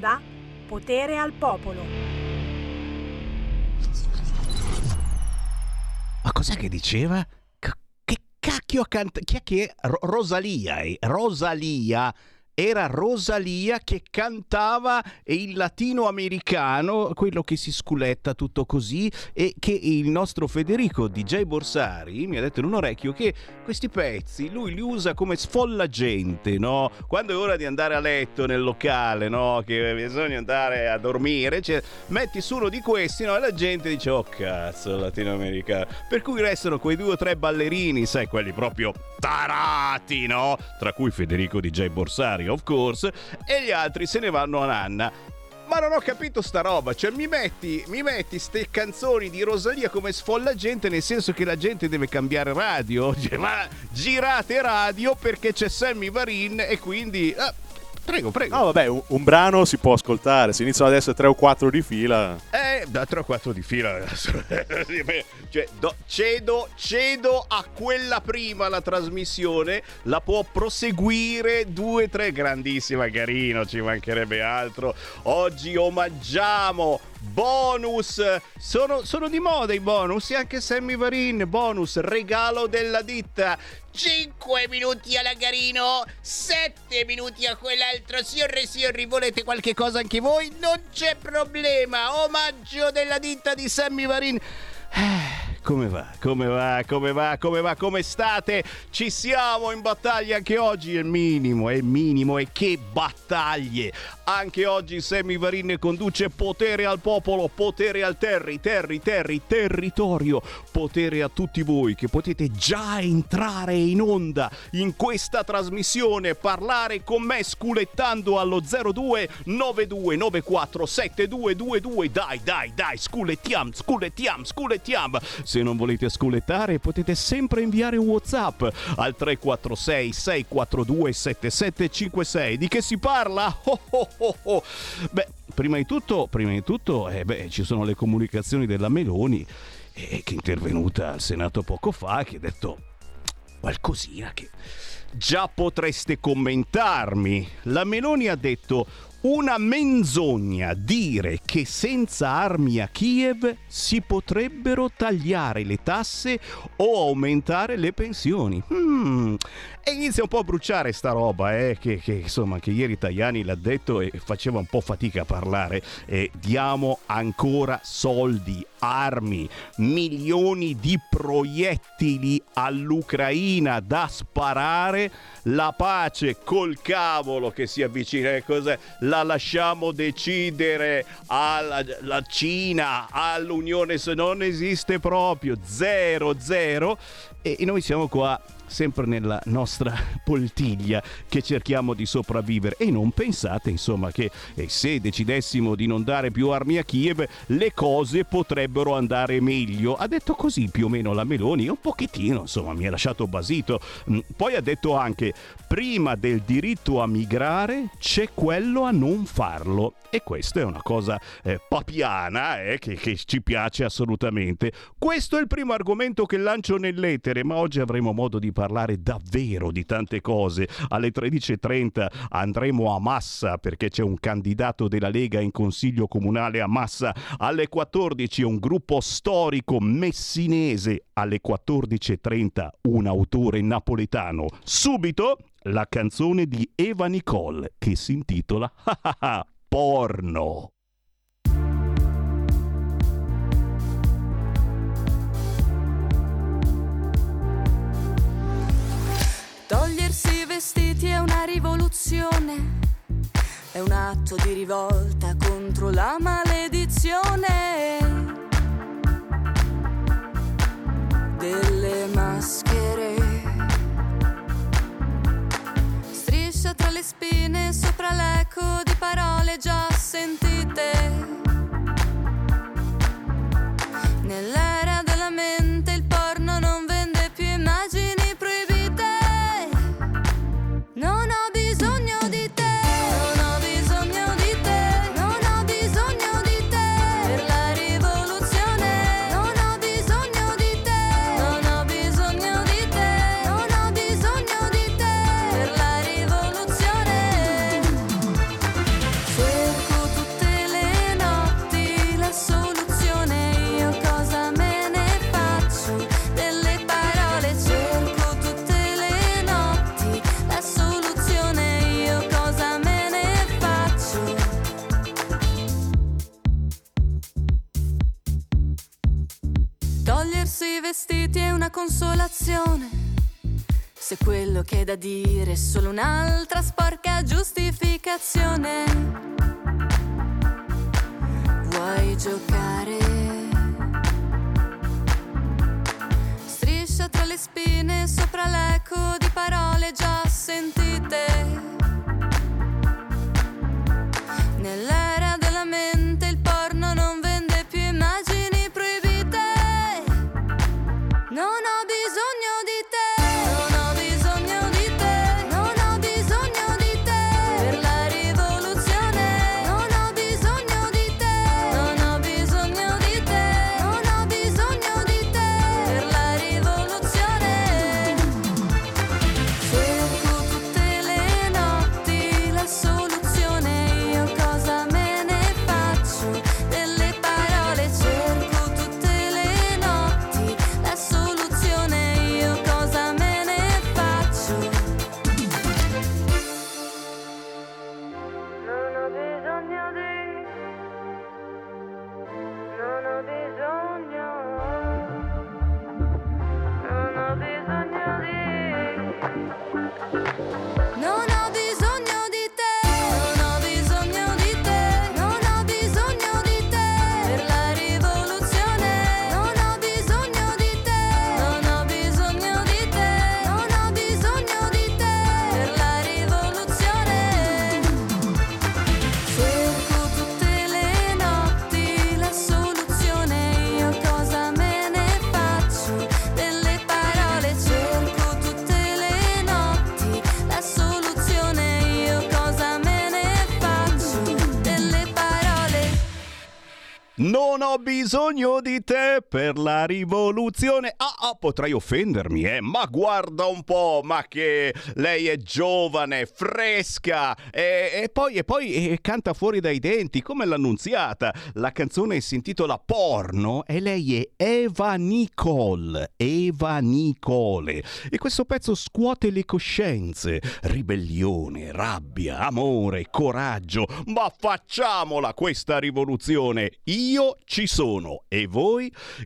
onda Potere al popolo. Ma cos'è che diceva? C- che cacchio ha cantato? Chi è che? Ro- Rosalia. eh? Rosalia era Rosalia che cantava il latinoamericano, quello che si sculetta tutto così, e che il nostro Federico DJ Borsari mi ha detto in un orecchio che questi pezzi lui li usa come sfollagente, no? Quando è ora di andare a letto nel locale, no? Che bisogna andare a dormire, cioè, metti su uno di questi, no? E la gente dice, oh cazzo, latinoamericano. Per cui restano quei due o tre ballerini, sai, quelli proprio tarati, no? Tra cui Federico DJ Borsari, of course, e gli altri se ne vanno a nanna. Ma non ho capito sta roba, cioè mi metti, mi metti ste canzoni di Rosalia come sfolla gente nel senso che la gente deve cambiare radio, Cioè, ma girate radio perché c'è Sammy Varin e quindi... ah, prego, prego. No, vabbè, un, un brano si può ascoltare. Se iniziano ad essere 3 o 4 di fila. Eh, da 3 o 4 di fila. cioè, do- cedo, cedo a quella prima la trasmissione, la può proseguire 2 3 grandissima carino, ci mancherebbe altro. Oggi omaggiamo bonus. Sono, sono di moda i bonus, e anche Sammy Varin, bonus regalo della ditta. 5 minuti alla Garino, 7 minuti a quell'altro. Signor e signori, volete qualche cosa anche voi? Non c'è problema. Omaggio della ditta di Sammy Varin. Eh, Come va? Come va? Come va? Come va? Come state? Ci siamo in battaglia anche oggi. È minimo, è minimo. E che battaglie! Anche oggi Sammy Varin conduce potere al popolo, potere al terri, terri, terri, territorio. Potere a tutti voi che potete già entrare in onda in questa trasmissione, parlare con me sculettando allo 02 92 94 7222. Dai, dai, dai, sculettiam, sculettiam, sculettiam. Se non volete sculettare potete sempre inviare un WhatsApp al 346 642 7756. Di che si parla? Oh, oh, oh, oh. Beh, prima di tutto, prima di tutto eh, beh, ci sono le comunicazioni della Meloni eh, che è intervenuta al Senato poco fa che ha detto qualcosina che già potreste commentarmi. La Meloni ha detto una menzogna dire che senza armi a Kiev si potrebbero tagliare le tasse o aumentare le pensioni. Hmm. E inizia un po' a bruciare sta roba, eh, che, che, insomma che ieri Tajani l'ha detto e faceva un po' fatica a parlare. Eh, diamo ancora soldi, armi, milioni di proiettili all'Ucraina da sparare. La pace col cavolo che si avvicina, cos'è? La lasciamo decidere alla Cina, all'Unione, se non esiste proprio, zero, zero. E noi siamo qua sempre nella nostra poltiglia che cerchiamo di sopravvivere. E non pensate insomma che eh, se decidessimo di non dare più armi a Kiev le cose potrebbero andare meglio. Ha detto così più o meno la Meloni un pochettino insomma mi ha lasciato basito. Mm, poi ha detto anche prima del diritto a migrare c'è quello a non farlo. E questa è una cosa eh, papiana eh, che, che ci piace assolutamente. Questo è il primo argomento che lancio nell'etere ma oggi avremo modo di parlare davvero di tante cose. Alle 13.30 andremo a Massa perché c'è un candidato della Lega in consiglio comunale a Massa. Alle 14 un gruppo storico messinese. Alle 14.30 un autore napoletano. Subito la canzone di Eva Nicole che si intitola Porno. Togliersi i vestiti è una rivoluzione, è un atto di rivolta contro la maledizione delle maschere. Striscia tra le spine sopra l'eco di parole già sentite. Vestiti è una consolazione. Se quello che è da dire è solo un'altra sporca giustificazione. Vuoi giocare? Striscia tra le spine sopra l'eco di parole già sentite. Bisogno di per la rivoluzione. Ah, ah, potrei offendermi, eh? Ma guarda un po', ma che lei è giovane, fresca e, e poi, e poi eh, canta fuori dai denti come l'annunziata. La canzone si intitola Porno e lei è Eva Nicole. Eva Nicole. E questo pezzo scuote le coscienze. Ribellione, rabbia, amore, coraggio. Ma facciamola questa rivoluzione. Io ci sono. E voi?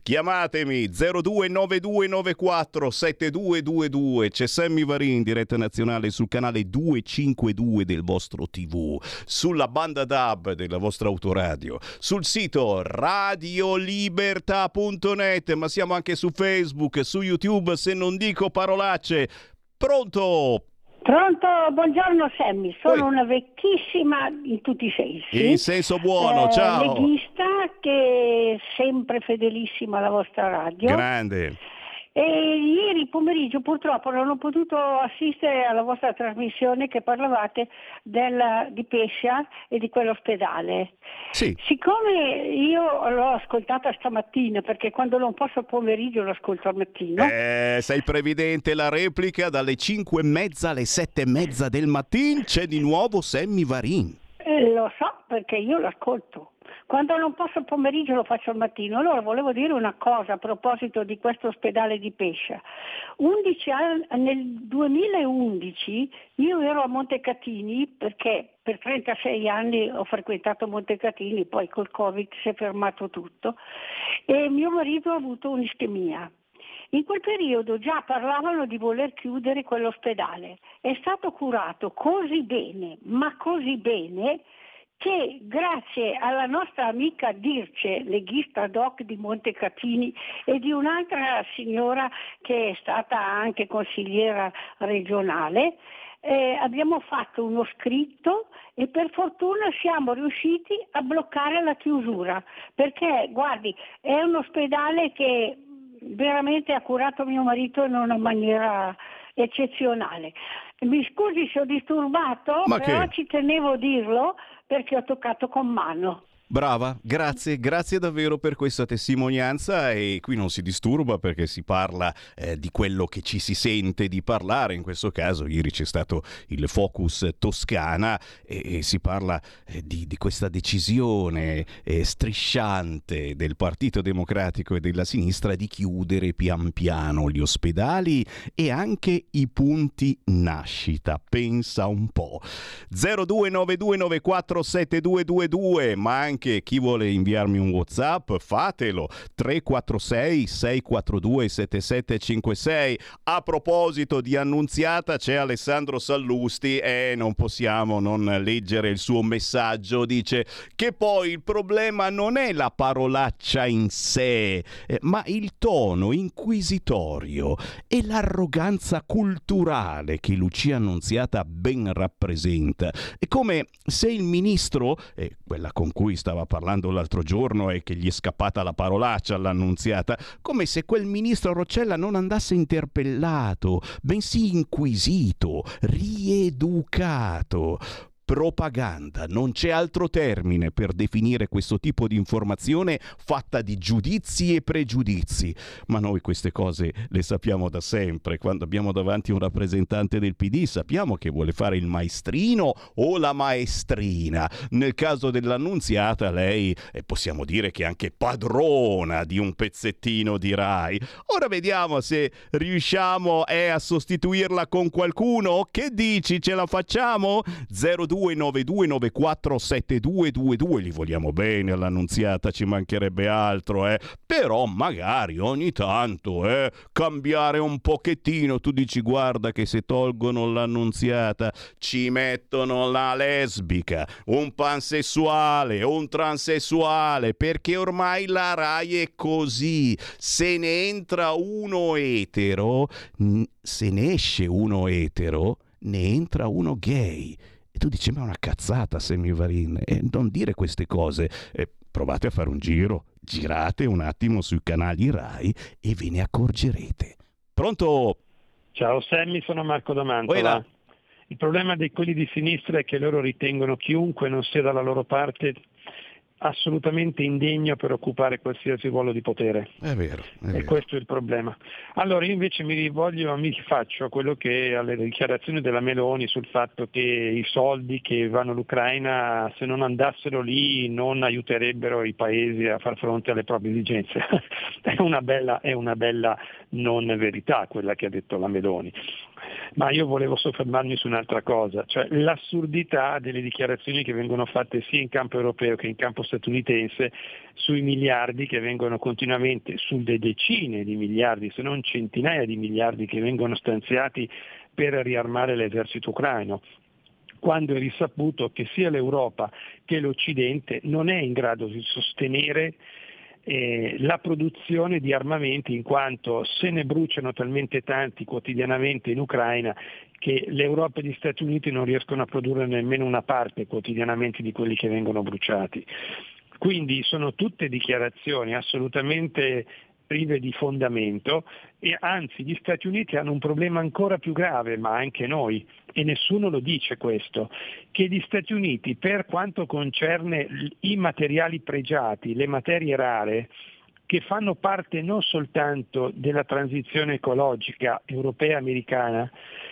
Chiamatemi 029294 7222. C'è Sammy Varin, diretta nazionale sul canale 252 del vostro TV, sulla banda DAB della vostra autoradio, sul sito radiolibertà.net, ma siamo anche su Facebook, su YouTube, se non dico parolacce. Pronto? Pronto, buongiorno Sammy, sono Oi. una vecchissima in tutti i sensi. In senso buono, eh, ciao. Leghista che è sempre fedelissima alla vostra radio. Grande. E ieri pomeriggio purtroppo non ho potuto assistere alla vostra trasmissione che parlavate del- di Pescia e di quell'ospedale. Sì. Siccome io l'ho ascoltata stamattina, perché quando non posso al pomeriggio lo ascolto al mattino, Eh, sei previdente la replica dalle 5 e mezza alle 7 e mezza del mattino c'è di nuovo Sammy Varin. Eh, lo so perché io l'ascolto. Quando non posso il pomeriggio lo faccio al mattino. Allora volevo dire una cosa a proposito di questo ospedale di Pescia. 11 anni- nel 2011 io ero a Montecatini perché per 36 anni ho frequentato Montecatini, poi col Covid si è fermato tutto e mio marito ha avuto un'ischemia. In quel periodo già parlavano di voler chiudere quell'ospedale. È stato curato così bene, ma così bene, che grazie alla nostra amica Dirce, leghista doc di Montecatini, e di un'altra signora che è stata anche consigliera regionale, eh, abbiamo fatto uno scritto e per fortuna siamo riusciti a bloccare la chiusura, perché guardi, è un ospedale che veramente ha curato mio marito in una maniera eccezionale. Mi scusi se ho disturbato, Ma però che? ci tenevo a dirlo perché ho toccato con mano. Brava, grazie, grazie davvero per questa testimonianza e qui non si disturba perché si parla eh, di quello che ci si sente di parlare, in questo caso ieri c'è stato il focus Toscana e, e si parla eh, di, di questa decisione eh, strisciante del Partito Democratico e della sinistra di chiudere pian piano gli ospedali e anche i punti nascita, pensa un po'. 0292947222, ma anche anche chi vuole inviarmi un WhatsApp, fatelo 346 642 7756. A proposito di Annunziata, c'è Alessandro Sallusti e non possiamo non leggere il suo messaggio. Dice che poi il problema non è la parolaccia in sé, eh, ma il tono inquisitorio e l'arroganza culturale che Lucia Annunziata ben rappresenta. È come se il ministro, eh, quella con cui stava parlando l'altro giorno e che gli è scappata la parolaccia all'annunziata, come se quel ministro Roccella non andasse interpellato, bensì inquisito, rieducato. Propaganda, non c'è altro termine per definire questo tipo di informazione fatta di giudizi e pregiudizi, ma noi queste cose le sappiamo da sempre. Quando abbiamo davanti un rappresentante del PD sappiamo che vuole fare il maestrino o la maestrina. Nel caso dell'annunziata lei eh, possiamo dire che è anche padrona di un pezzettino di Rai. Ora vediamo se riusciamo eh, a sostituirla con qualcuno. Che dici? Ce la facciamo? 0292947222 li vogliamo bene all'annunziata ci mancherebbe altro eh? Però magari ogni tanto eh cambiare un pochettino tu dici guarda che se tolgono l'annunziata ci mettono la lesbica un pansessuale un transessuale perché ormai la Rai è così. Se ne entra uno etero se ne esce uno etero ne entra uno gay e tu dici, ma è una cazzata, Semivarin, e non dire queste cose. E provate a fare un giro, girate un attimo sui canali RAI e ve ne accorgerete. Pronto? Ciao Sammy, sono Marco. Damantola. Il problema di quelli di sinistra è che loro ritengono chiunque non sia dalla loro parte assolutamente indegno per occupare qualsiasi ruolo di potere. È vero, è E vero. questo è il problema. Allora io invece mi rivoglio, mi rifaccio a quello che alle dichiarazioni della Meloni sul fatto che i soldi che vanno all'Ucraina se non andassero lì non aiuterebbero i paesi a far fronte alle proprie esigenze. è, una bella, è una bella non verità quella che ha detto la Meloni. Ma io volevo soffermarmi su un'altra cosa, cioè l'assurdità delle dichiarazioni che vengono fatte sia in campo europeo che in campo statunitense sui miliardi che vengono continuamente, sulle decine di miliardi, se non centinaia di miliardi che vengono stanziati per riarmare l'esercito ucraino. Quando è risaputo che sia l'Europa che l'Occidente non è in grado di sostenere eh, la produzione di armamenti in quanto se ne bruciano talmente tanti quotidianamente in Ucraina che l'Europa e gli Stati Uniti non riescono a produrre nemmeno una parte quotidianamente di quelli che vengono bruciati. Quindi sono tutte dichiarazioni assolutamente prive di fondamento e anzi gli Stati Uniti hanno un problema ancora più grave, ma anche noi, e nessuno lo dice questo, che gli Stati Uniti per quanto concerne i materiali pregiati, le materie rare, che fanno parte non soltanto della transizione ecologica europea americana,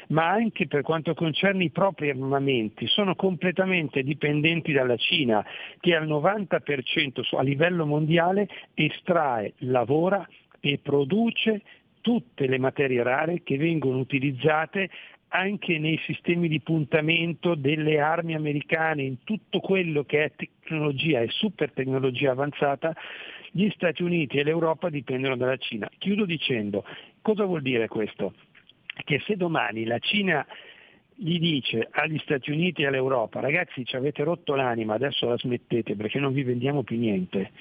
ma anche per quanto concerne i propri armamenti, sono completamente dipendenti dalla Cina che al 90% su- a livello mondiale estrae, lavora e produce tutte le materie rare che vengono utilizzate anche nei sistemi di puntamento delle armi americane, in tutto quello che è tecnologia e super tecnologia avanzata, gli Stati Uniti e l'Europa dipendono dalla Cina. Chiudo dicendo, cosa vuol dire questo? Che se domani la Cina gli dice agli Stati Uniti e all'Europa, ragazzi ci avete rotto l'anima, adesso la smettete perché non vi vendiamo più niente,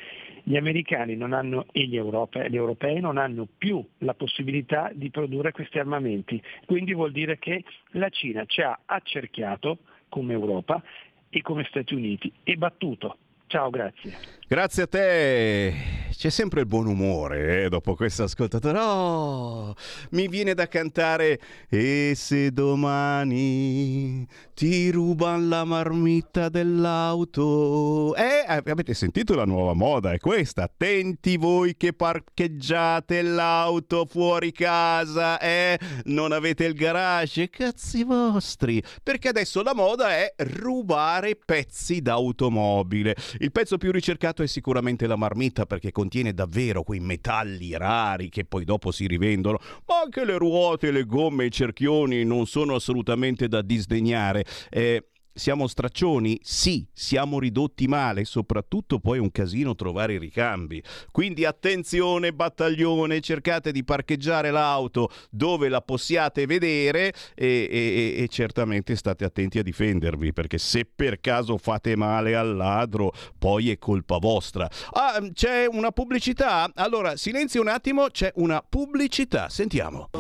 gli americani hanno, e gli, Europa- gli europei non hanno più la possibilità di produrre questi armamenti. Quindi vuol dire che la Cina ci ha accerchiato come Europa e come Stati Uniti e battuto. Ciao, grazie. Grazie a te. C'è sempre il buon umore eh, dopo questo ascoltatore. Oh, mi viene da cantare E se domani ti rubano la marmitta dell'auto. Eh, avete sentito la nuova moda? È questa. Attenti voi che parcheggiate l'auto fuori casa, eh? Non avete il garage? Cazzi vostri. Perché adesso la moda è rubare pezzi d'automobile. Il pezzo più ricercato è sicuramente la marmitta perché contiene davvero quei metalli rari che poi dopo si rivendono, ma anche le ruote, le gomme i cerchioni non sono assolutamente da disdegnare. Eh, siamo straccioni? Sì, siamo ridotti male, soprattutto poi è un casino trovare i ricambi. Quindi attenzione battaglione, cercate di parcheggiare l'auto dove la possiate vedere e, e- e certamente state attenti a difendervi perché se per caso fate male al ladro poi è colpa vostra. Ah, c'è una pubblicità? Allora, silenzio un attimo, c'è una pubblicità, sentiamo.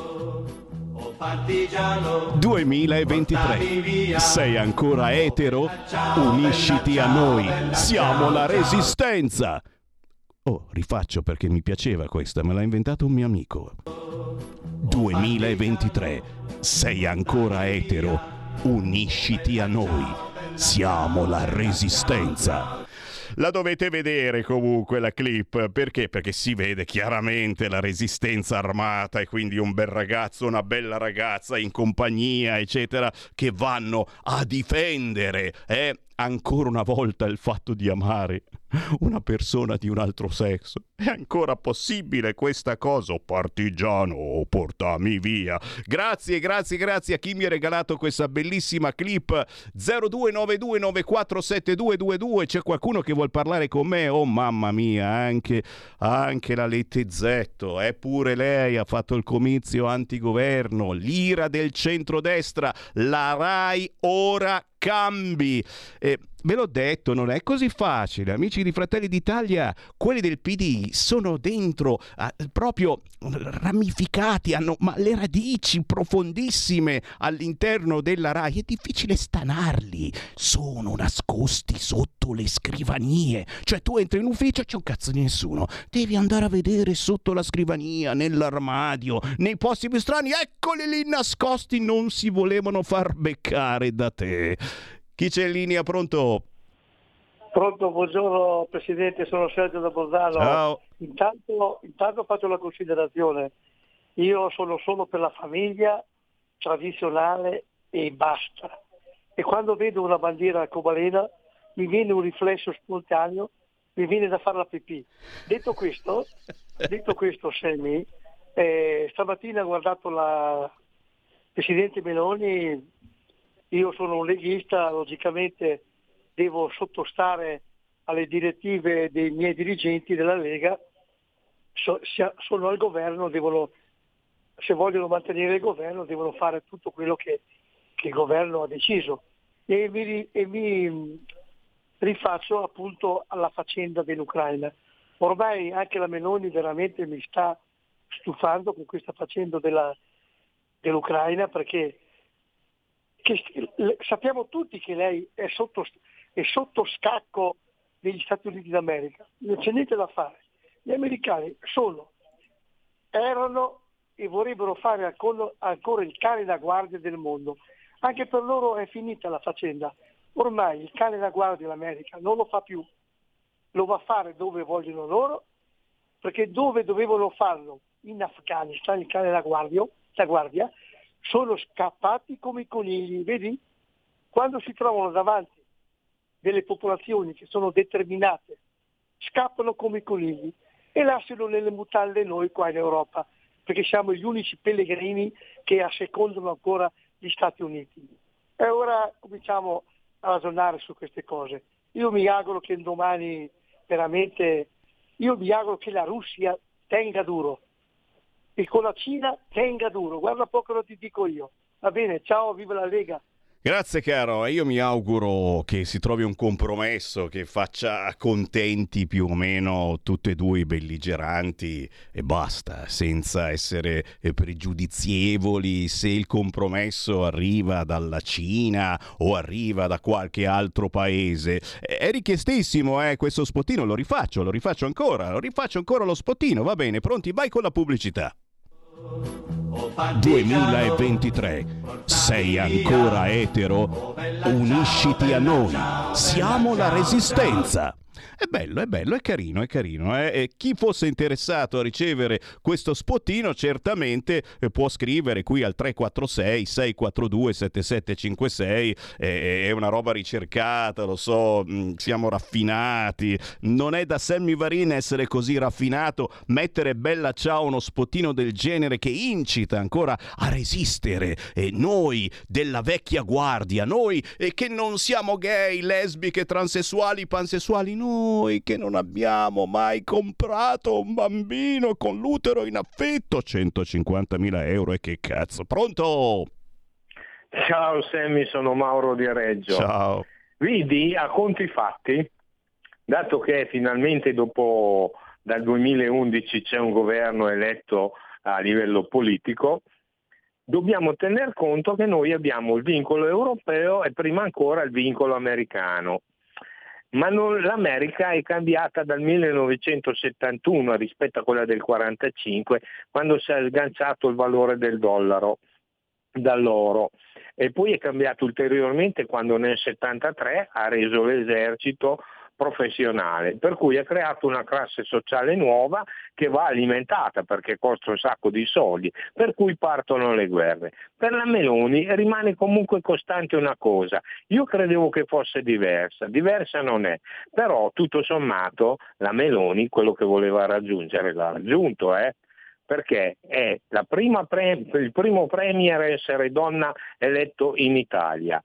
2023. Sei ancora etero? Unisciti a noi. Siamo la resistenza. Oh, rifaccio perché mi piaceva questa, me l'ha inventato un mio amico. 2023. Sei ancora etero? Unisciti a noi. Siamo la resistenza. La dovete vedere comunque la clip, perché? Perché si vede chiaramente la resistenza armata e quindi un bel ragazzo, una bella ragazza in compagnia, eccetera, che vanno a difendere eh, ancora una volta il fatto di amare una persona di un altro sesso. È ancora possibile questa cosa? Partigiano, portami via. Grazie, grazie, grazie a chi mi ha regalato questa bellissima clip 0292947222. C'è qualcuno che vuol parlare con me? Oh mamma mia, anche, anche la Lettezzetto, è pure lei ha fatto il comizio antigoverno, l'ira del centrodestra, la RAI ora cambi. Eh, ve l'ho detto, non è così facile. Amici di Fratelli d'Italia, quelli del PD sono dentro, ah, proprio ramificati, hanno ma le radici profondissime all'interno della RAI. È difficile stanarli. Sono nascosti sotto le scrivanie. Cioè tu entri in ufficio, c'è un cazzo di nessuno. Devi andare a vedere sotto la scrivania, nell'armadio, nei posti più strani. Eccoli lì nascosti, non si volevano far beccare da te. Chi c'è in linea pronto? Pronto, buongiorno Presidente, sono Sergio da Bolzano. Ciao. Intanto, intanto faccio la considerazione, io sono solo per la famiglia tradizionale e basta. E quando vedo una bandiera arcobalena mi viene un riflesso spontaneo, mi viene da fare la pipì. Detto questo, detto questo Semi, eh, stamattina ho guardato la Presidente Meloni, io sono un leghista, logicamente devo sottostare alle direttive dei miei dirigenti della Lega, So- sono al governo, devono, se vogliono mantenere il governo devono fare tutto quello che, che il governo ha deciso. E mi, e mi rifaccio appunto alla faccenda dell'Ucraina. Ormai anche la Meloni veramente mi sta stufando con questa faccenda della- dell'Ucraina perché che- le- sappiamo tutti che lei è sotto, è sotto scacco degli Stati Uniti d'America, non c'è niente da fare. Gli americani sono, erano e vorrebbero fare ancora, il cane da guardia del mondo. Anche per loro è finita la faccenda. Ormai il cane da guardia dell'America non lo fa più, lo va a fare dove vogliono loro, perché dove dovevano farlo, in Afghanistan, il cane da guardia, da guardia sono scappati come i conigli, vedi? Quando si trovano davanti delle popolazioni che sono determinate, scappano come i conigli e lasciano nelle mutalle noi qua in Europa, perché siamo gli unici pellegrini che assecondano ancora gli Stati Uniti. E ora cominciamo a ragionare su queste cose. Io mi auguro che domani veramente, io mi auguro che la Russia tenga duro e con la Cina tenga duro. Guarda poco lo ti dico io. Va bene, ciao, viva la Lega. Grazie caro, io mi auguro che si trovi un compromesso che faccia contenti più o meno tutti e due i belligeranti e basta, senza essere eh, pregiudizievoli se il compromesso arriva dalla Cina o arriva da qualche altro paese. È richiestissimo eh, questo spottino, lo rifaccio, lo rifaccio ancora, lo rifaccio ancora lo spottino, va bene, pronti, vai con la pubblicità. 2023. Sei ancora etero? Unisciti a noi. Siamo la resistenza. È bello, è bello, è carino, è carino. eh. E chi fosse interessato a ricevere questo spottino certamente eh, può scrivere qui al 346 642 7756. eh, È una roba ricercata, lo so, mh, siamo raffinati. Non è da Sammy Varin essere così raffinato, mettere bella ciao uno spottino del genere che incita ancora a resistere. E noi della vecchia guardia, noi eh, che non siamo gay, lesbiche, transessuali, pansessuali, noi che non abbiamo mai comprato un bambino con l'utero in affitto, 150.000 euro e che cazzo. Pronto? Ciao Sammy, sono Mauro di Reggio. Ciao. Vidi a conti fatti, dato che finalmente dopo dal 2011 c'è un governo eletto a livello politico, dobbiamo tener conto che noi abbiamo il vincolo europeo e prima ancora il vincolo americano. Ma non- l'America è cambiata dal 1971 rispetto a quella del 1945, quando si è sganciato il valore del dollaro dall'oro. E poi è cambiato ulteriormente quando nel 73 ha reso l'esercito professionale, per cui ha creato una classe sociale nuova che va alimentata perché costa un sacco di soldi, per cui partono le guerre. Per la Meloni rimane comunque costante una cosa, io credevo che fosse diversa, diversa non è, però tutto sommato la Meloni quello che voleva raggiungere l'ha raggiunto, eh? perché è pre- il primo premier a essere donna eletto in Italia.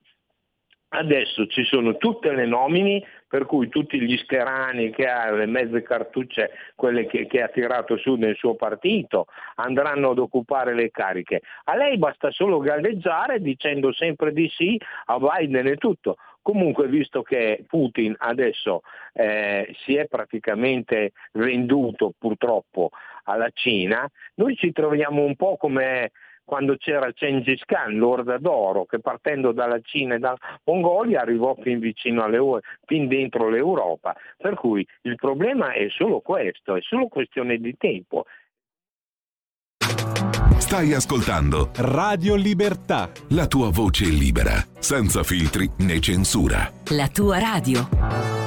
Adesso ci sono tutte le nomini, per cui tutti gli scherani che ha, le mezze cartucce, quelle che, che ha tirato su nel suo partito, andranno ad occupare le cariche. A lei basta solo galleggiare dicendo sempre di sì a Biden e tutto. Comunque, visto che Putin adesso eh, si è praticamente venduto purtroppo alla Cina, noi ci troviamo un po' come quando c'era Gengis Khan, l'orda d'oro, che partendo dalla Cina e dalla Mongolia arrivò fin vicino alle, fin dentro l'Europa. Per cui il problema è solo questo, è solo questione di tempo. Stai ascoltando Radio Libertà. la tua voce libera, senza filtri né censura. La tua radio.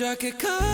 Come pioggia che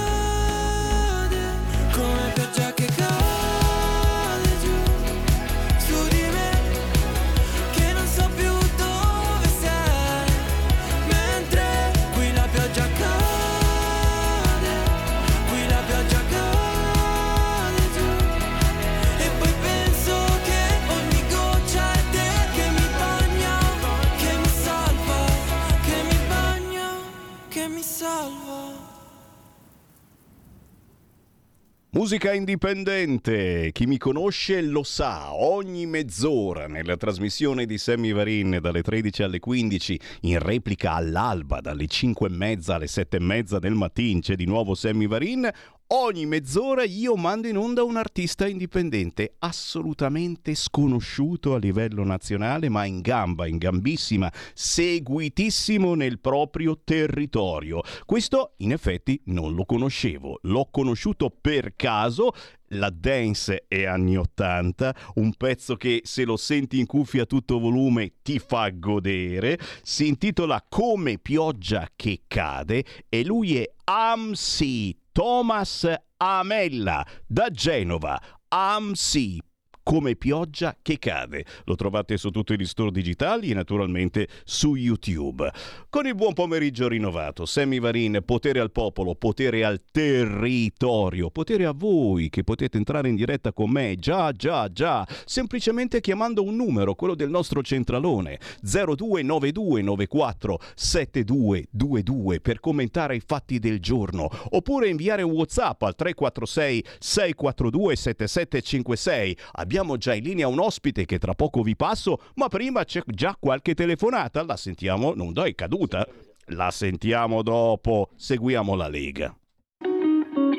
Musica indipendente, chi mi conosce lo sa, ogni mezz'ora nella trasmissione di Sammy Varin dalle 13 alle 15, in replica all'alba dalle 5 e mezza alle 7 e mezza del mattino c'è di nuovo Sammy Varin, ogni mezz'ora io mando in onda un artista indipendente assolutamente sconosciuto a livello nazionale ma in gamba, in gambissima, seguitissimo nel proprio territorio. Questo in effetti non lo conoscevo, l'ho conosciuto per caso la dance è anni 80, un pezzo che se lo senti in cuffia a tutto volume ti fa godere, si intitola Come pioggia che cade e lui è Amsi Thomas Amella da Genova. Amsi come pioggia che cade. Lo trovate su tutti gli store digitali e naturalmente su YouTube. Con il buon pomeriggio rinnovato, Sammy Varin, potere al popolo, potere al territorio, potere a voi che potete entrare in diretta con me, già, già, già, semplicemente chiamando un numero, quello del nostro centralone, 029294 7222 per commentare i fatti del giorno, oppure inviare un WhatsApp al 346 642 7756. Abbiamo già in linea un ospite che tra poco vi passo, ma prima c'è già qualche telefonata. La sentiamo? Non dai, è caduta? La sentiamo dopo. Seguiamo la Lega.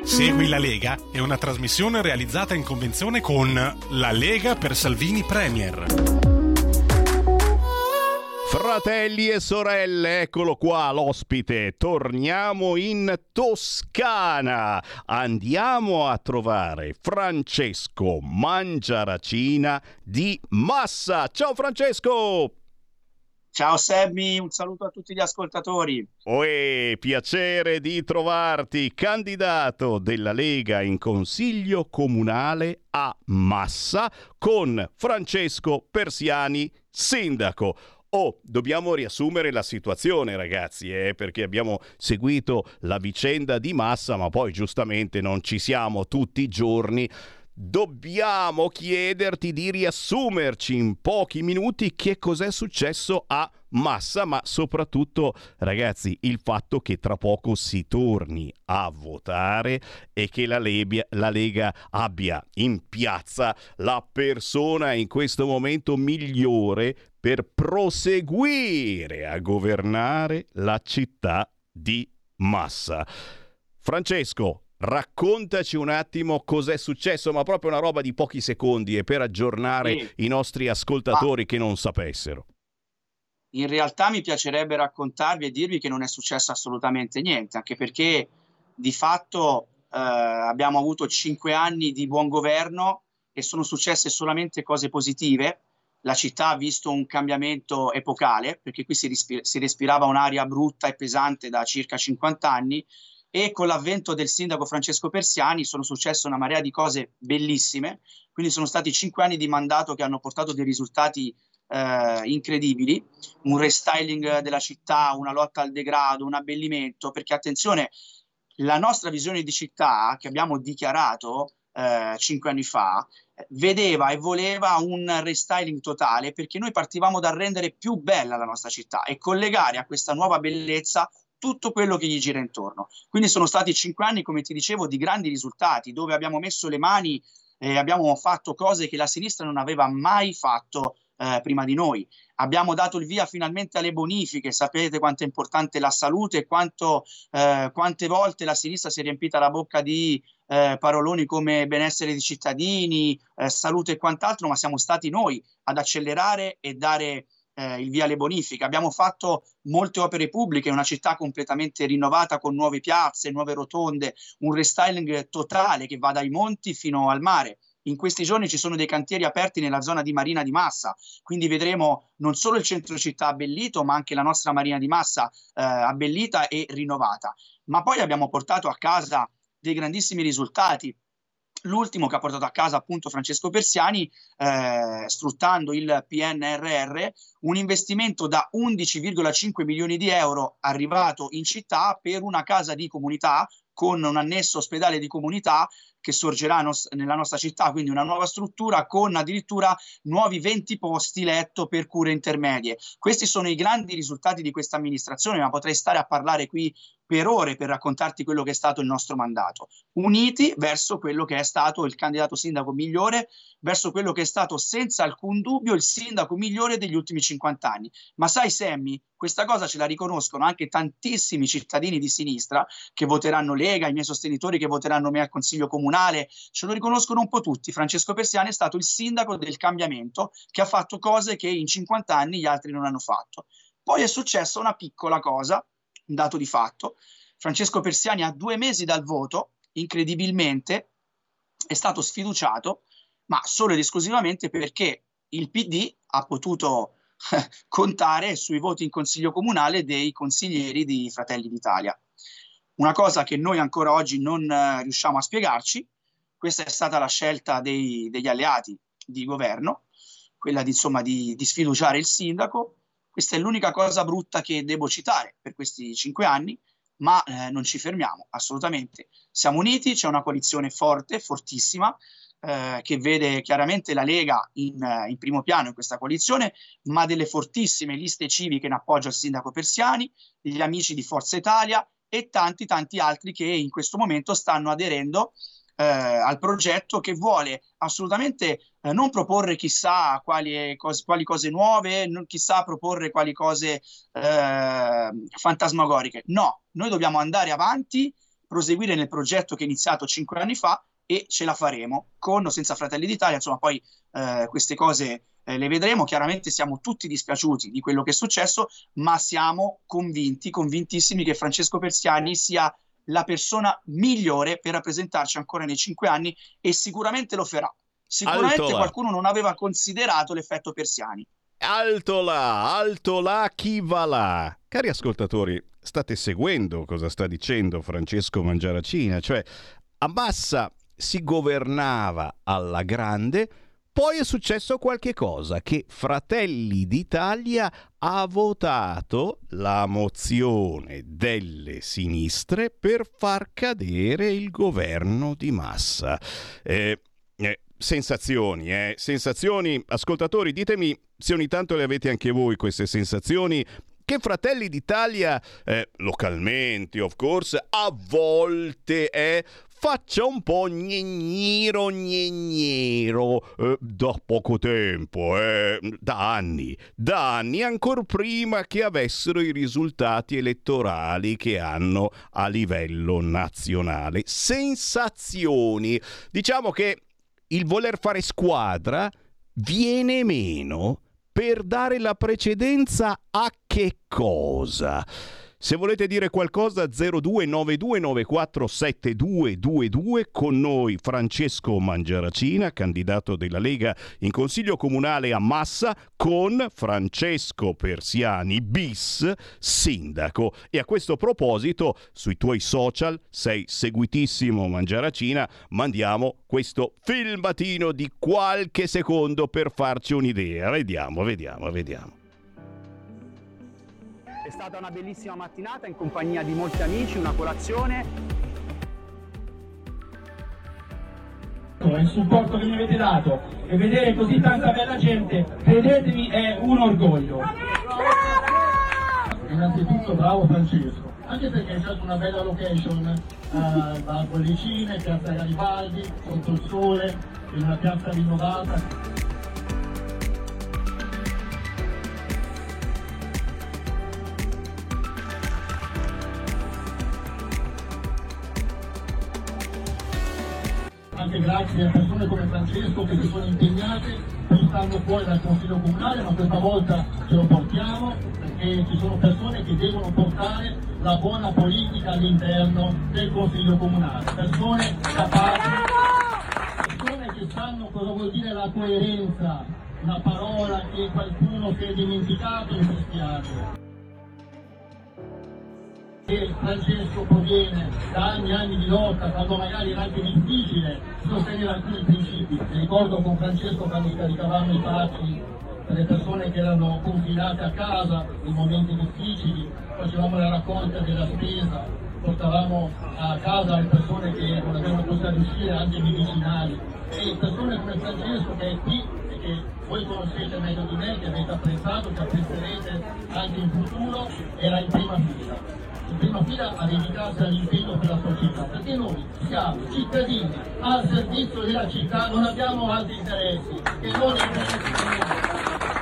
Segui la Lega è una trasmissione realizzata in convenzione con La Lega per Salvini Premier. Fratelli e sorelle, eccolo qua l'ospite. Torniamo in Toscana. Andiamo a trovare Francesco Mangiaracina di Massa. Ciao Francesco! Ciao Sammy, un saluto a tutti gli ascoltatori. Uè, piacere di trovarti, candidato della Lega in Consiglio Comunale a Massa con Francesco Persiani, sindaco. Oh, dobbiamo riassumere la situazione, ragazzi, eh, perché abbiamo seguito la vicenda di Massa, ma poi giustamente non ci siamo tutti i giorni. Dobbiamo chiederti di riassumerci in pochi minuti che cos'è successo a Massa, ma soprattutto, ragazzi, il fatto che tra poco si torni a votare e che la, Lebia- la Lega abbia in piazza la persona in questo momento migliore per proseguire a governare la città di Massa. Francesco, raccontaci un attimo cos'è successo, ma proprio una roba di pochi secondi e per aggiornare Sì. i nostri ascoltatori che non sapessero. In realtà mi piacerebbe raccontarvi e dirvi che non è successo assolutamente niente, anche perché di fatto eh, abbiamo avuto cinque anni di buon governo e sono successe solamente cose positive. La città ha visto un cambiamento epocale, perché qui si, rispi- si respirava un'aria brutta e pesante da circa 50 anni e con l'avvento del sindaco Francesco Persiani sono successe una marea di cose bellissime, quindi sono stati cinque anni di mandato che hanno portato dei risultati eh, incredibili, un restyling della città, una lotta al degrado, un abbellimento, perché attenzione, la nostra visione di città che abbiamo dichiarato eh, cinque anni fa vedeva e voleva un restyling totale perché noi partivamo dal rendere più bella la nostra città e collegare a questa nuova bellezza tutto quello che gli gira intorno. Quindi sono stati cinque anni, come ti dicevo, di grandi risultati, dove abbiamo messo le mani e abbiamo fatto cose che la sinistra non aveva mai fatto eh, prima di noi. Abbiamo dato il via finalmente alle bonifiche, sapete quanto è importante la salute e eh, quante volte la sinistra si è riempita la bocca di eh, paroloni come benessere dei cittadini, eh, salute e quant'altro, ma siamo stati noi ad accelerare e dare eh, il via alle bonifiche. Abbiamo fatto molte opere pubbliche, una città completamente rinnovata con nuove piazze, nuove rotonde, un restyling totale che va dai monti fino al mare. In questi giorni ci sono dei cantieri aperti nella zona di Marina di Massa, quindi vedremo non solo il centro città abbellito, ma anche la nostra Marina di Massa eh, abbellita e rinnovata. Ma poi abbiamo portato a casa dei grandissimi risultati. L'ultimo che ha portato a casa appunto Francesco Persiani, eh, sfruttando il PNRR, un investimento da 11,5 milioni di euro arrivato in città per una casa di comunità con un annesso ospedale di comunità che sorgerà nos- nella nostra città, quindi una nuova struttura con addirittura nuovi 20 posti letto per cure intermedie. Questi sono i grandi risultati di questa amministrazione, ma potrei stare a parlare qui per ore per raccontarti quello che è stato il nostro mandato. Uniti verso quello che è stato il candidato sindaco migliore, verso quello che è stato senza alcun dubbio il sindaco migliore degli ultimi 50 anni. Ma sai Sammy, questa cosa ce la riconoscono anche tantissimi cittadini di sinistra che voteranno Lega, i miei sostenitori che voteranno me al Consiglio Comunale, ce lo riconoscono un po' tutti. Francesco Persiani è stato il sindaco del cambiamento che ha fatto cose che in 50 anni gli altri non hanno fatto. Poi è successa una piccola cosa, un dato di fatto. Francesco Persiani a due mesi dal voto, incredibilmente, è stato sfiduciato, ma solo ed esclusivamente perché il PD ha potuto contare sui voti in consiglio comunale dei consiglieri di Fratelli d'Italia. Una cosa che noi ancora oggi non eh, riusciamo a spiegarci, questa è stata la scelta dei, degli alleati di governo, quella di, insomma, di, di sfiduciare il sindaco. Questa è l'unica cosa brutta che devo citare per questi cinque anni, ma eh, non ci fermiamo assolutamente. Siamo uniti, c'è una coalizione forte, fortissima, eh, che vede chiaramente la Lega in, eh, in, primo piano in questa coalizione, ma delle fortissime liste civiche in appoggio al sindaco Persiani, gli amici di Forza Italia e tanti tanti altri che in questo momento stanno aderendo eh, al progetto che vuole assolutamente eh, non proporre chissà quali cose, quali cose nuove, non chissà proporre quali cose eh, fantasmagoriche. No, noi dobbiamo andare avanti, proseguire nel progetto che è iniziato cinque anni fa e ce la faremo con o senza Fratelli d'Italia. Insomma, poi eh, queste cose eh, le vedremo. Chiaramente siamo tutti dispiaciuti di quello che è successo, ma siamo convinti, convintissimi che Francesco Persiani sia la persona migliore per rappresentarci ancora nei cinque anni e sicuramente lo farà. Sicuramente Alto là. qualcuno non aveva considerato l'effetto Persiani. Alto là, alto là, chi va là? Cari ascoltatori, state seguendo cosa sta dicendo Francesco Mangiaracina, cioè a Massa si governava alla grande, poi è successo qualche cosa che Fratelli d'Italia ha votato la mozione delle sinistre per far cadere il governo di massa. Eh, eh, sensazioni, eh? sensazioni, ascoltatori, ditemi se ogni tanto le avete anche voi queste sensazioni che Fratelli d'Italia, eh, localmente of course, a volte è faccia un po' gnegniro gnegniro eh, da poco tempo, eh, da anni, da anni, ancora prima che avessero i risultati elettorali che hanno a livello nazionale. Sensazioni. Diciamo che il voler fare squadra viene meno per dare la precedenza a che cosa? Se volete dire qualcosa 0292947222 con noi Francesco Mangiaracina, candidato della Lega in Consiglio Comunale a Massa con Francesco Persiani bis sindaco. E a questo proposito sui tuoi social sei seguitissimo Mangiaracina, mandiamo questo filmatino di qualche secondo per farci un'idea. Vediamo, vediamo, vediamo. È stata una bellissima mattinata in compagnia di molti amici, una colazione. il supporto che mi avete dato e vedere così tanta bella gente, credetemi, è un orgoglio. Innanzitutto bravo Francesco. anche perché è stata una bella location, eh, da Bollicine, piazza Garibaldi, sotto il sole, in una piazza rinnovata. Anche grazie a persone come Francesco che si sono impegnate portando fuori dal Consiglio Comunale, ma questa volta ce lo portiamo perché ci sono persone che devono portare la buona politica all'interno del Consiglio Comunale, persone capaci, persone che sanno cosa vuol dire la coerenza, una parola che qualcuno si è dimenticato in questi anni che Francesco proviene da anni e anni di lotta, quando magari era anche difficile sostenere alcuni principi. Mi ricordo con Francesco quando scaricavamo i pacchi per le persone che erano confinate a casa in momenti difficili, facevamo la raccolta della spesa, portavamo a casa le persone che non avevano potuto riuscire, anche medicinali. E persone come Francesco che è qui e che voi conoscete meglio di me, che avete apprezzato, che apprezzerete anche in futuro, era in prima fila prima fila a dedicarsi all'impegno per la sua città, perché noi siamo cittadini al servizio della città, non abbiamo altri interessi che non interessi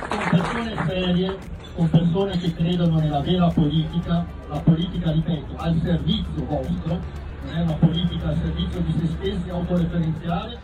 con persone serie, con persone che credono nella vera politica, la politica, ripeto, al servizio vostro, non è una politica al servizio di se stessi autoreferenziale,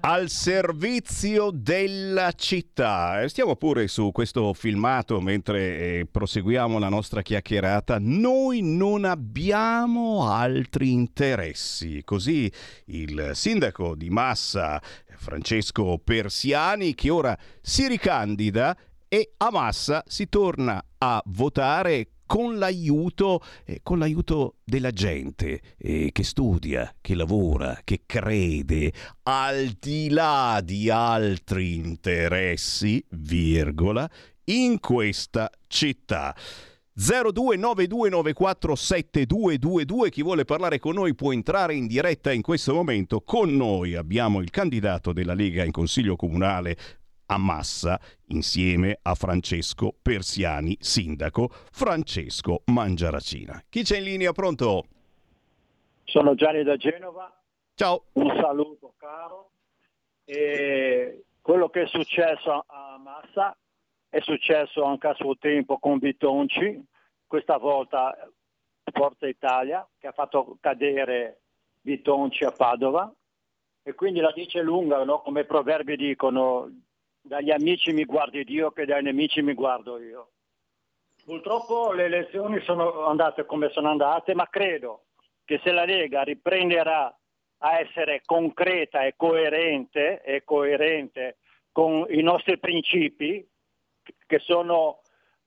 al servizio della città. E Stiamo pure su questo filmato mentre eh, proseguiamo la nostra chiacchierata. Noi non abbiamo altri interessi. Così il sindaco di Massa, Francesco Persiani, che ora si ricandida e a Massa si torna a votare con l'aiuto, eh, con l'aiuto della gente eh, che studia, che lavora, che crede, al di là di altri interessi, virgola, in questa città. 0292947222 chi vuole parlare con noi può entrare in diretta in questo momento con noi abbiamo il candidato della Lega in Consiglio Comunale a Massa insieme a Francesco Persiani, sindaco Francesco Mangiaracina. Chi c'è in linea? Pronto? Sono Gianni da Genova. Ciao. Un saluto caro. E quello che è successo a Massa è successo anche a suo tempo con Bitonci, questa volta Forza Italia che ha fatto cadere Bitonci a Padova e quindi la dice lunga, no? come i proverbi dicono, dagli amici mi guardi Dio che dai nemici mi guardo io. Purtroppo le elezioni sono andate come sono andate, ma credo che se la Lega riprenderà a essere concreta e coerente, e coerente con i nostri principi, che sono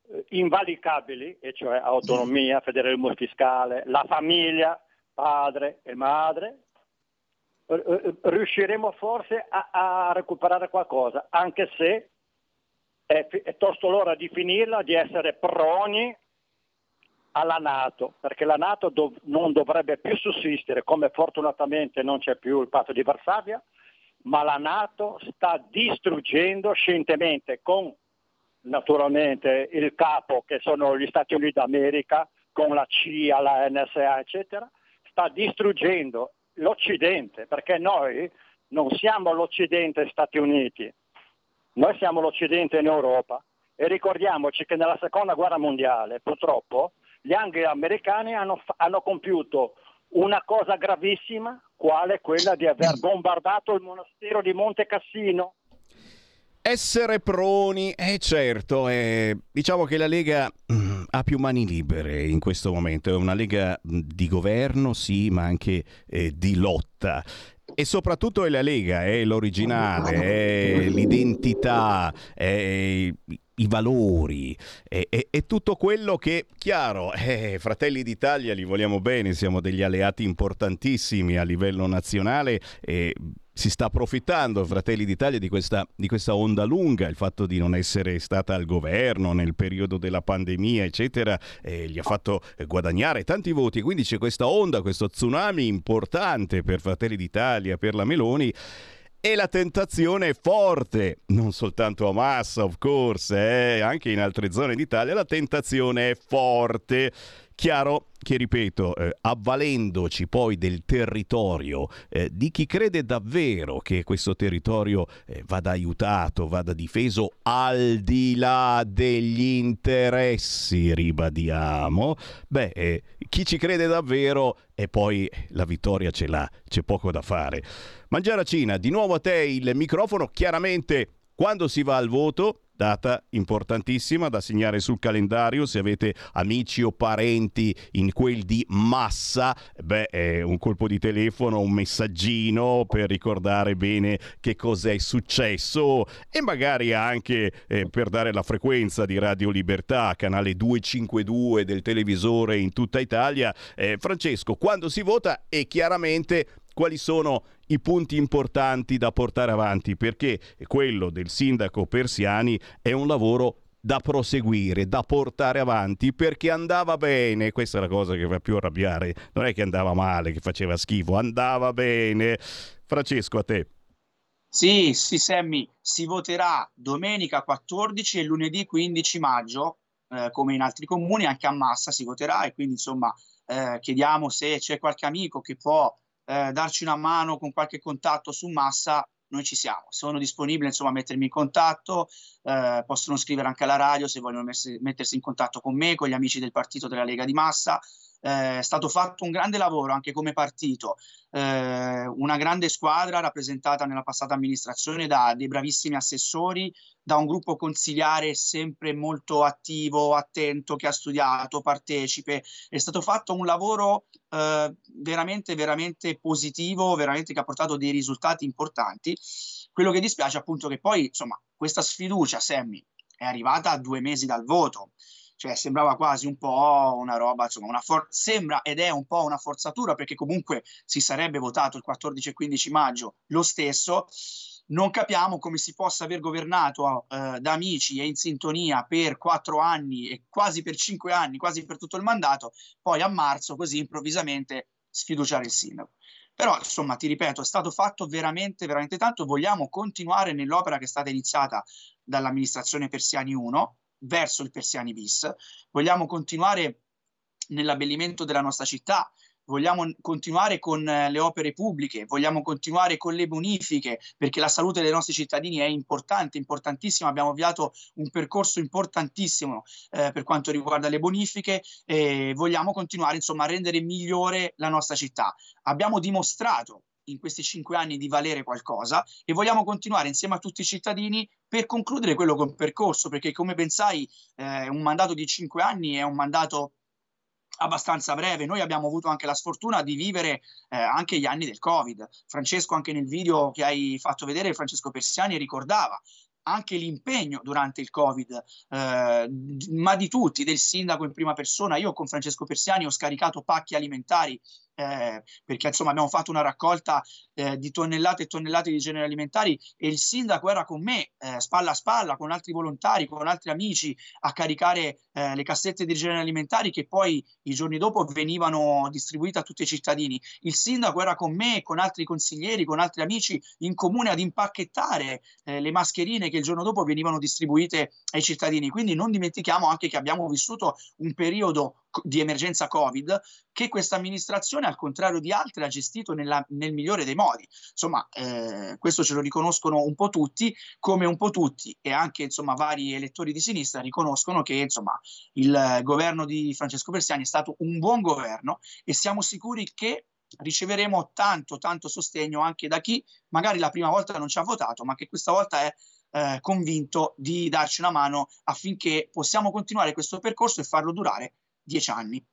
eh, invalicabili, e cioè autonomia, federalismo fiscale, la famiglia, padre e madre, riusciremo forse a, a recuperare qualcosa, anche se è, è tosto l'ora di finirla, di essere proni alla Nato, perché la Nato dov- non dovrebbe più sussistere, come fortunatamente non c'è più il patto di Varsavia, ma la Nato sta distruggendo scientemente con naturalmente il capo che sono gli Stati Uniti d'America, con la CIA, la NSA, eccetera, sta distruggendo l'Occidente, perché noi non siamo l'Occidente Stati Uniti, noi siamo l'Occidente in Europa e ricordiamoci che nella seconda guerra mondiale purtroppo gli anglo-americani hanno, hanno compiuto una cosa gravissima, quale quella di aver bombardato il monastero di Monte Cassino. Essere proni, eh certo, eh, diciamo che la Lega mm, ha più mani libere in questo momento, è una Lega mm, di governo sì, ma anche eh, di lotta. E soprattutto è la Lega, è l'originale, è l'identità, è i valori, è, è- è tutto quello che, chiaro, eh, Fratelli d'Italia li vogliamo bene, siamo degli alleati importantissimi a livello nazionale e si sta approfittando Fratelli d'Italia di questa, di questa onda lunga, il fatto di non essere stata al governo nel periodo della pandemia, eccetera, eh, gli ha fatto guadagnare tanti voti. Quindi c'è questa onda, questo tsunami importante per Fratelli d'Italia, per la Meloni. E la tentazione è forte, non soltanto a Massa, of course, eh, anche in altre zone d'Italia la tentazione è forte. Chiaro che, ripeto, eh, avvalendoci poi del territorio eh, di chi crede davvero che questo territorio eh, vada aiutato, vada difeso al di là degli interessi, ribadiamo, beh, eh, chi ci crede davvero e poi la vittoria ce l'ha, c'è poco da fare. Mangiaracina, di nuovo a te il microfono, chiaramente quando si va al voto, data importantissima da segnare sul calendario se avete amici o parenti in quel di massa, beh, un colpo di telefono, un messaggino per ricordare bene che cosa è successo e magari anche eh, per dare la frequenza di Radio Libertà, canale 252 del televisore in tutta Italia. Eh, Francesco, quando si vota e chiaramente quali sono i punti importanti da portare avanti, perché quello del sindaco Persiani è un lavoro da proseguire, da portare avanti, perché andava bene, questa è la cosa che fa più arrabbiare, non è che andava male, che faceva schifo, andava bene. Francesco, a te. Sì, sì, Sammy, si voterà domenica 14 e lunedì 15 maggio, eh, come in altri comuni, anche a Massa si voterà e quindi insomma eh, chiediamo se c'è qualche amico che può eh, darci una mano con qualche contatto su Massa, noi ci siamo. Sono disponibile insomma a mettermi in contatto, eh, possono scrivere anche alla radio se vogliono messi, mettersi in contatto con me, con gli amici del partito della Lega di Massa. Eh, è stato fatto un grande lavoro anche come partito, eh, una grande squadra rappresentata nella passata amministrazione da dei bravissimi assessori, da un gruppo consigliare sempre molto attivo, attento, che ha studiato, partecipe. È stato fatto un lavoro eh, veramente, veramente positivo, veramente che ha portato dei risultati importanti. Quello che dispiace appunto che poi, insomma, questa sfiducia, Sammy, è arrivata a due mesi dal voto cioè sembrava quasi un po' una roba, insomma, una for- sembra ed è un po' una forzatura perché comunque si sarebbe votato il 14 e 15 maggio lo stesso. Non capiamo come si possa aver governato eh, da amici e in sintonia per quattro anni e quasi per cinque anni, quasi per tutto il mandato, poi a marzo così improvvisamente sfiduciare il sindaco. Però, insomma, ti ripeto, è stato fatto veramente, veramente tanto. Vogliamo continuare nell'opera che è stata iniziata dall'amministrazione Persiani 1, verso il Persiani bis. Vogliamo continuare nell'abbellimento della nostra città, vogliamo continuare con eh, le opere pubbliche, vogliamo continuare con le bonifiche, perché la salute dei nostri cittadini è importante, importantissima. Abbiamo avviato un percorso importantissimo eh, per quanto riguarda le bonifiche e vogliamo continuare insomma a rendere migliore la nostra città. Abbiamo dimostrato in questi cinque anni di valere qualcosa e vogliamo continuare insieme a tutti i cittadini per concludere quello che percorso, perché come ben sai eh, un mandato di cinque anni è un mandato abbastanza breve. Noi abbiamo avuto anche la sfortuna di vivere eh, anche gli anni del Covid. Francesco, anche nel video che hai fatto vedere, Francesco Persiani ricordava anche l'impegno durante il Covid, eh, ma di tutti, del sindaco in prima persona. Io con Francesco Persiani ho scaricato pacchi alimentari eh, perché insomma abbiamo fatto una raccolta eh, di tonnellate e tonnellate di generi alimentari e il sindaco era con me eh, spalla a spalla con altri volontari, con altri amici a caricare eh, le cassette di generi alimentari che poi i giorni dopo venivano distribuite a tutti i cittadini. Il sindaco era con me, con altri consiglieri, con altri amici in comune ad impacchettare eh, le mascherine che il giorno dopo venivano distribuite ai cittadini. Quindi non dimentichiamo anche che abbiamo vissuto un periodo di emergenza Covid che questa amministrazione, al contrario di altre, ha gestito nella, nel migliore dei modi. Insomma, eh, questo ce lo riconoscono un po' tutti, come un po' tutti e anche insomma, vari elettori di sinistra riconoscono che insomma, il governo di Francesco Persiani è stato un buon governo e siamo sicuri che riceveremo tanto, tanto sostegno anche da chi magari la prima volta non ci ha votato, ma che questa volta è eh, convinto di darci una mano affinché possiamo continuare questo percorso e farlo durare dieci anni.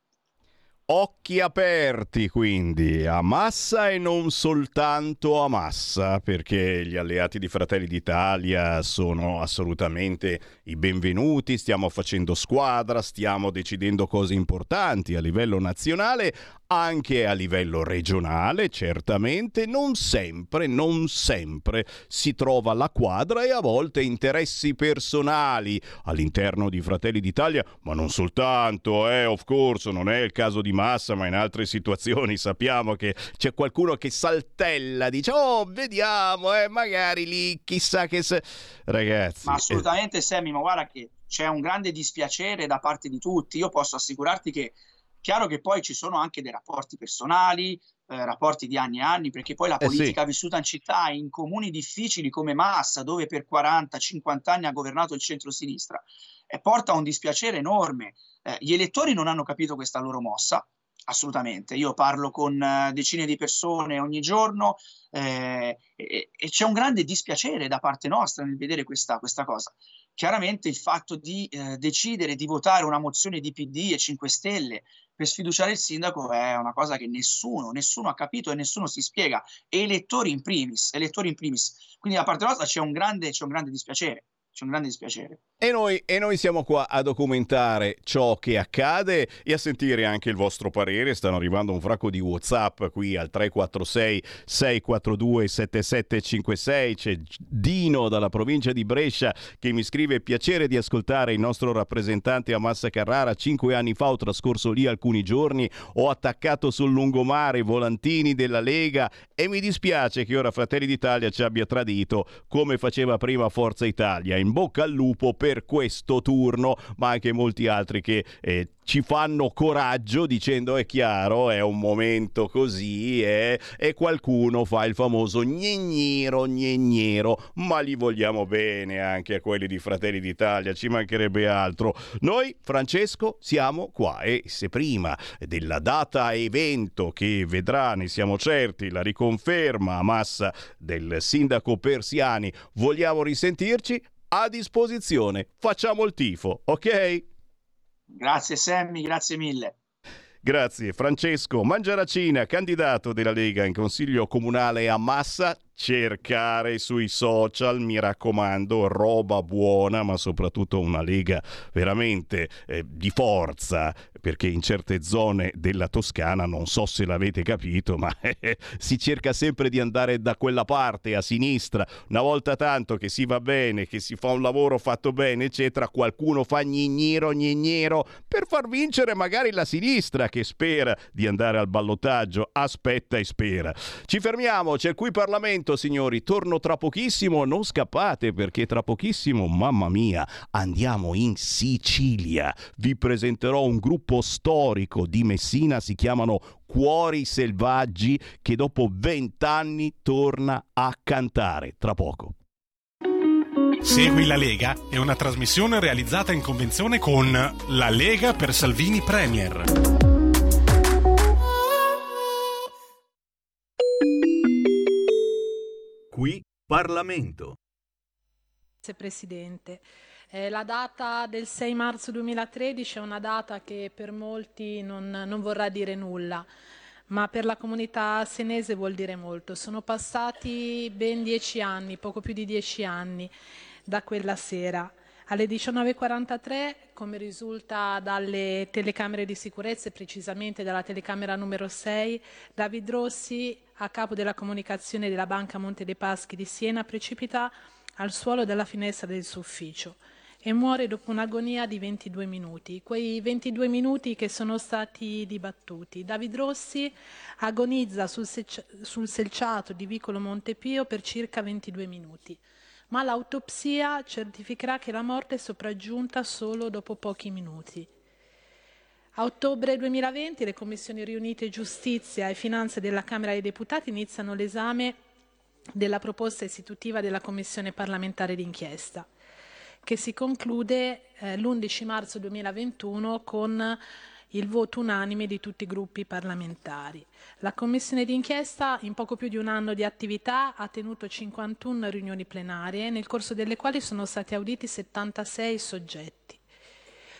Occhi aperti quindi a Massa e non soltanto a Massa, perché gli alleati di Fratelli d'Italia sono assolutamente i benvenuti, stiamo facendo squadra, stiamo decidendo cose importanti a livello nazionale, anche a livello regionale, certamente, non sempre, non sempre si trova la quadra e a volte interessi personali all'interno di Fratelli d'Italia, ma non soltanto, eh, of course, non è il caso di Massa, ma in altre situazioni sappiamo che c'è qualcuno che saltella, dice "Oh, vediamo, eh, magari lì chissà che se ragazzi". Ma assolutamente eh... Sammy, ma guarda che c'è un grande dispiacere da parte di tutti. Io posso assicurarti che Chiaro che poi ci sono anche dei rapporti personali, eh, rapporti di anni e anni, perché poi la Eh sì. politica vissuta in città, in comuni difficili come Massa, dove per 40-50 anni ha governato il centro-sinistra, eh, porta a un dispiacere enorme. Eh, gli elettori non hanno capito questa loro mossa, assolutamente. Io parlo con eh, decine di persone ogni giorno e, e c'è un grande dispiacere da parte nostra nel vedere questa, questa cosa. Chiaramente il fatto di eh, decidere di votare una mozione di PD e 5 Stelle per sfiduciare il sindaco è una cosa che nessuno, nessuno ha capito e nessuno si spiega, e elettori in primis, elettori in primis. Quindi da parte nostra c'è un grande, c'è un grande dispiacere, c'è un grande dispiacere. E noi, e noi siamo qua a documentare ciò che accade e a sentire anche il vostro parere. Stanno arrivando un fracco di WhatsApp qui al 346 642 7756. C'è Dino dalla provincia di Brescia che mi scrive: Piacere di ascoltare il nostro rappresentante a Massa Carrara. Cinque anni fa ho trascorso lì alcuni giorni. Ho attaccato sul lungomare i volantini della Lega e mi dispiace che ora Fratelli d'Italia ci abbia tradito come faceva prima Forza Italia. In bocca al lupo per questo turno, ma anche molti altri che eh, ci fanno coraggio dicendo è chiaro, è un momento così eh, e qualcuno fa il famoso gnegnero gnegnero, ma li vogliamo bene anche a quelli di Fratelli d'Italia, ci mancherebbe altro. Noi, Francesco, siamo qua e se prima della data evento che vedrà, ne siamo certi, la riconferma a massa del sindaco Persiani, vogliamo risentirci, a disposizione, facciamo il tifo, ok? Grazie Sammy, grazie mille. Grazie Francesco Mangiaracina, candidato della Lega in Consiglio Comunale a Massa. Cercare sui social, mi raccomando, roba buona, ma soprattutto una Lega veramente eh, di forza, perché in certe zone della Toscana, non so se l'avete capito, ma eh, si cerca sempre di andare da quella parte, a sinistra. Una volta tanto che si va bene, che si fa un lavoro fatto bene, eccetera, qualcuno fa gnignero gnignero per far vincere magari la sinistra che spera di andare al ballottaggio, aspetta e spera. Ci fermiamo, c'è qui Parlamento, signori, torno tra pochissimo, non scappate perché tra pochissimo, mamma mia, andiamo in Sicilia. Vi presenterò un gruppo storico di Messina, si chiamano Cuori Selvaggi, che dopo vent'anni torna a cantare. Tra poco. Segui la Lega è una trasmissione realizzata in convenzione con La Lega per Salvini Premier. Qui Parlamento. Grazie Presidente. Eh, la data del 6 marzo 2013 è una data che per molti non, non vorrà dire nulla, ma per la comunità senese vuol dire molto. Sono passati ben dieci anni, poco più di dieci anni da quella sera. Alle 19.43, come risulta dalle telecamere di sicurezza e precisamente dalla telecamera numero 6, David Rossi, a capo della comunicazione della Banca Monte dei Paschi di Siena, precipita al suolo della finestra del suo ufficio e muore dopo un'agonia di 22 minuti, quei 22 minuti che sono stati dibattuti. David Rossi agonizza sul, seccia- sul selciato di Vicolo Montepio per circa 22 minuti ma l'autopsia certificherà che la morte è sopraggiunta solo dopo pochi minuti. A ottobre 2020 le commissioni riunite Giustizia e Finanze della Camera dei Deputati iniziano l'esame della proposta istitutiva della Commissione parlamentare d'inchiesta, che si conclude eh, l'11 marzo 2021 con il voto unanime di tutti i gruppi parlamentari. La Commissione d'inchiesta, in poco più di un anno di attività, ha tenuto 51 riunioni plenarie, nel corso delle quali sono stati auditi 76 soggetti.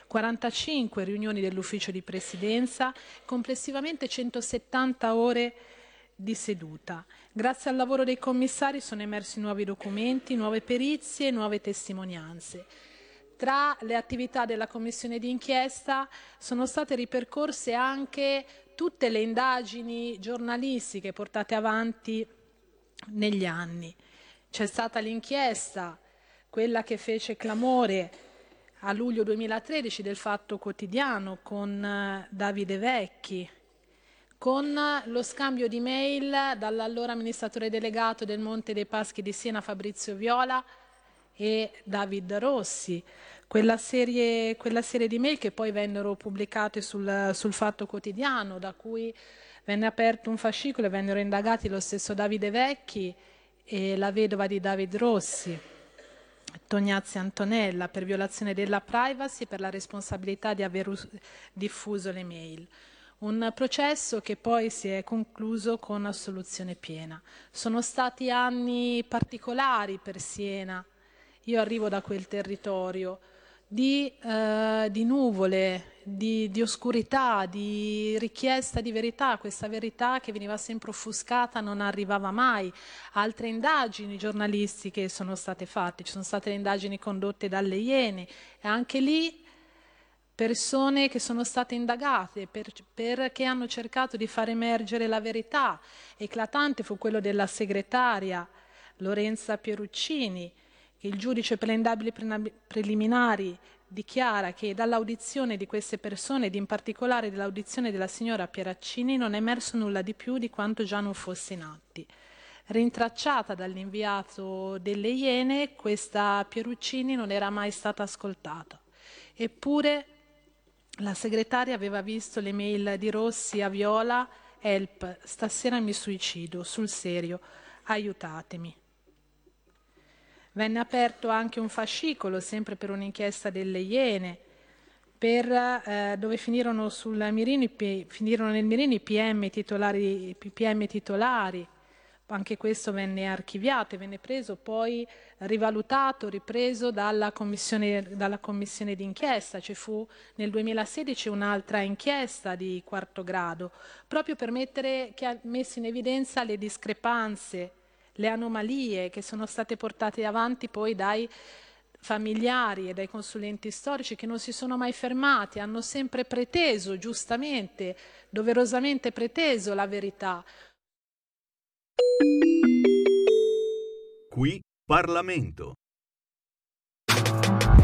45 riunioni dell'ufficio di presidenza, complessivamente 170 ore di seduta. Grazie al lavoro dei commissari sono emersi nuovi documenti, nuove perizie nuove testimonianze. Tra le attività della commissione d'inchiesta sono state ripercorse anche tutte le indagini giornalistiche portate avanti negli anni. C'è stata l'inchiesta, quella che fece clamore a luglio 2013 del Fatto Quotidiano con eh, Davide Vecchi, con lo scambio di mail dall'allora amministratore delegato del Monte dei Paschi di Siena Fabrizio Viola e David Rossi, quella serie, quella serie di mail che poi vennero pubblicate sul, sul Fatto Quotidiano, da cui venne aperto un fascicolo e vennero indagati lo stesso Davide Vecchi e la vedova di David Rossi. Tognazzi Antonella per violazione della privacy e per la responsabilità di aver us- diffuso le mail. Un processo che poi si è concluso con assoluzione piena. Sono stati anni particolari per Siena. Io arrivo da quel territorio di, eh, di nuvole, di, di oscurità, di richiesta di verità, questa verità che veniva sempre offuscata non arrivava mai. Altre indagini giornalistiche sono state fatte, ci sono state le indagini condotte dalle Iene e anche lì persone che sono state indagate per- perché hanno cercato di far emergere la verità. Eclatante fu quello della segretaria Lorenza Pieruccini, che il giudice per le indagini pre- preliminari dichiara che dall'audizione di queste persone, ed in particolare dall'audizione della signora Pieraccini, non è emerso nulla di più di quanto già non fosse in atti. Rintracciata dall'inviato delle Iene, questa Pieruccini non era mai stata ascoltata. Eppure la segretaria aveva visto le mail di Rossi a Viola, help, stasera mi suicido, sul serio, aiutatemi. Venne aperto anche un fascicolo, sempre per un'inchiesta delle Iene, per, eh, dove finirono, mirino, finirono nel mirino i PM titolari, PM titolari. Anche questo venne archiviato e venne preso poi rivalutato, ripreso dalla commissione, dalla commissione d'inchiesta. Ci fu nel 2016 un'altra inchiesta di quarto grado, proprio per mettere, che ha messo in evidenza le discrepanze le anomalie che sono state portate avanti poi dai familiari e dai consulenti storici che non si sono mai fermati, hanno sempre preteso, giustamente, doverosamente preteso la verità. Qui Parlamento.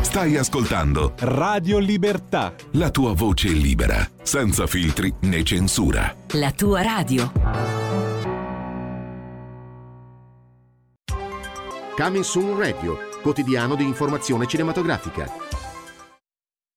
Stai ascoltando Radio Libertà. la tua voce libera, senza filtri né censura. La tua radio. Coming Soon Radio, quotidiano di informazione cinematografica.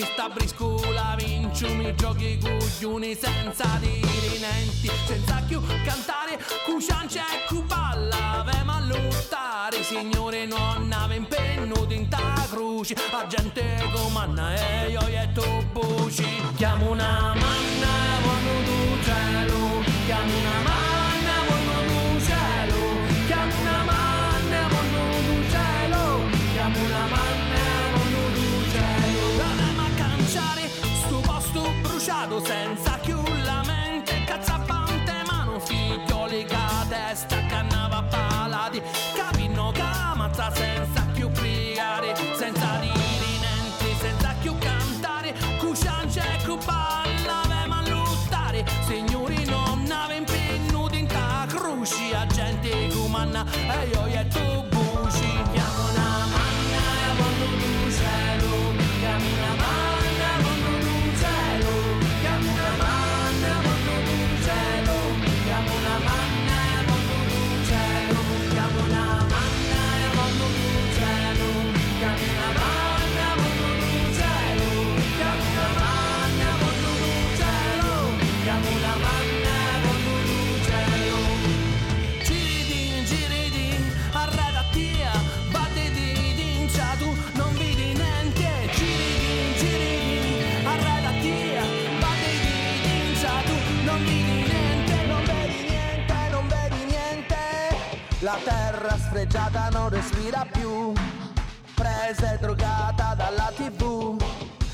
bastoni Sta briscola vincio mi giochi coglioni senza dirinenti Senza più cantare cuciance e cuballa Vemo a lottare signore non ave impenno tinta croce La gente comanna e io e tu voci. Chiamo una manna quando tu cielo Chiamo una manna bruciato senza più la mente. Cazzapante mano figlioli che a testa cannava palati sfregiata non respira più, presa e drogata dalla tv.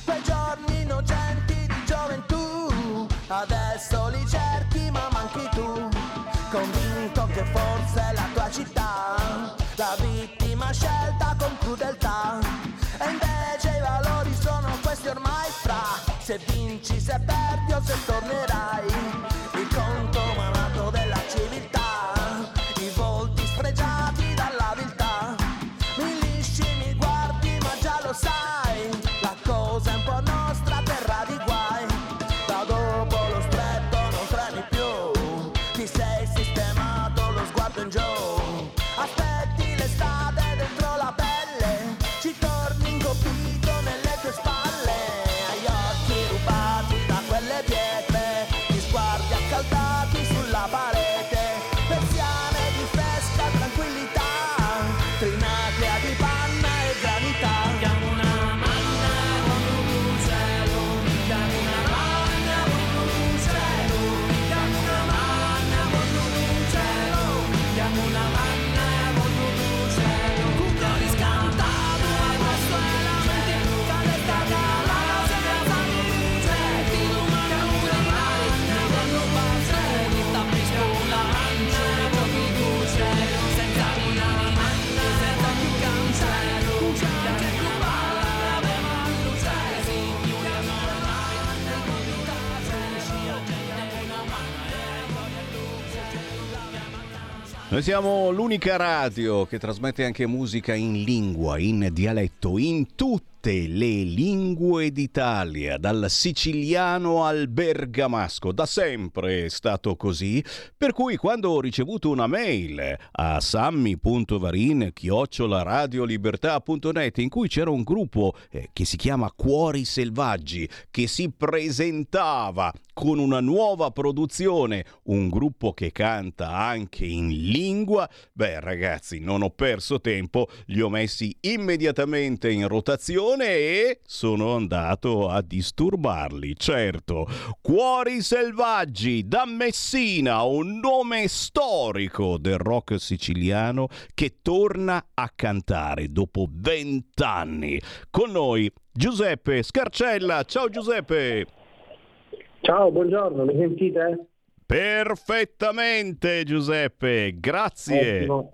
Quei giorni innocenti di gioventù, adesso li cerchi ma manchi tu. Convinto che forse è la tua città, la vittima scelta con crudeltà. E invece i valori sono questi ormai fra, se vinci, se perdi o se tornerai. Noi siamo l'unica radio che trasmette anche musica in lingua, in dialetto, in tutte le lingue d'Italia, dal siciliano al bergamasco. Da sempre è stato così, per cui quando ho ricevuto una mail a sammy.varin-radiolibertà.net in cui c'era un gruppo eh, che si chiama Cuori Selvaggi, che si presentava con una nuova produzione, un gruppo che canta anche in lingua, beh ragazzi, non ho perso tempo, li ho messi immediatamente in rotazione e sono andato a disturbarli, certo. Cuori Selvaggi da Messina, un nome storico del rock siciliano che torna a cantare dopo vent'anni. Con noi Giuseppe Scarcella, ciao Giuseppe! Ciao, buongiorno, mi sentite? Perfettamente Giuseppe, grazie. Ottimo.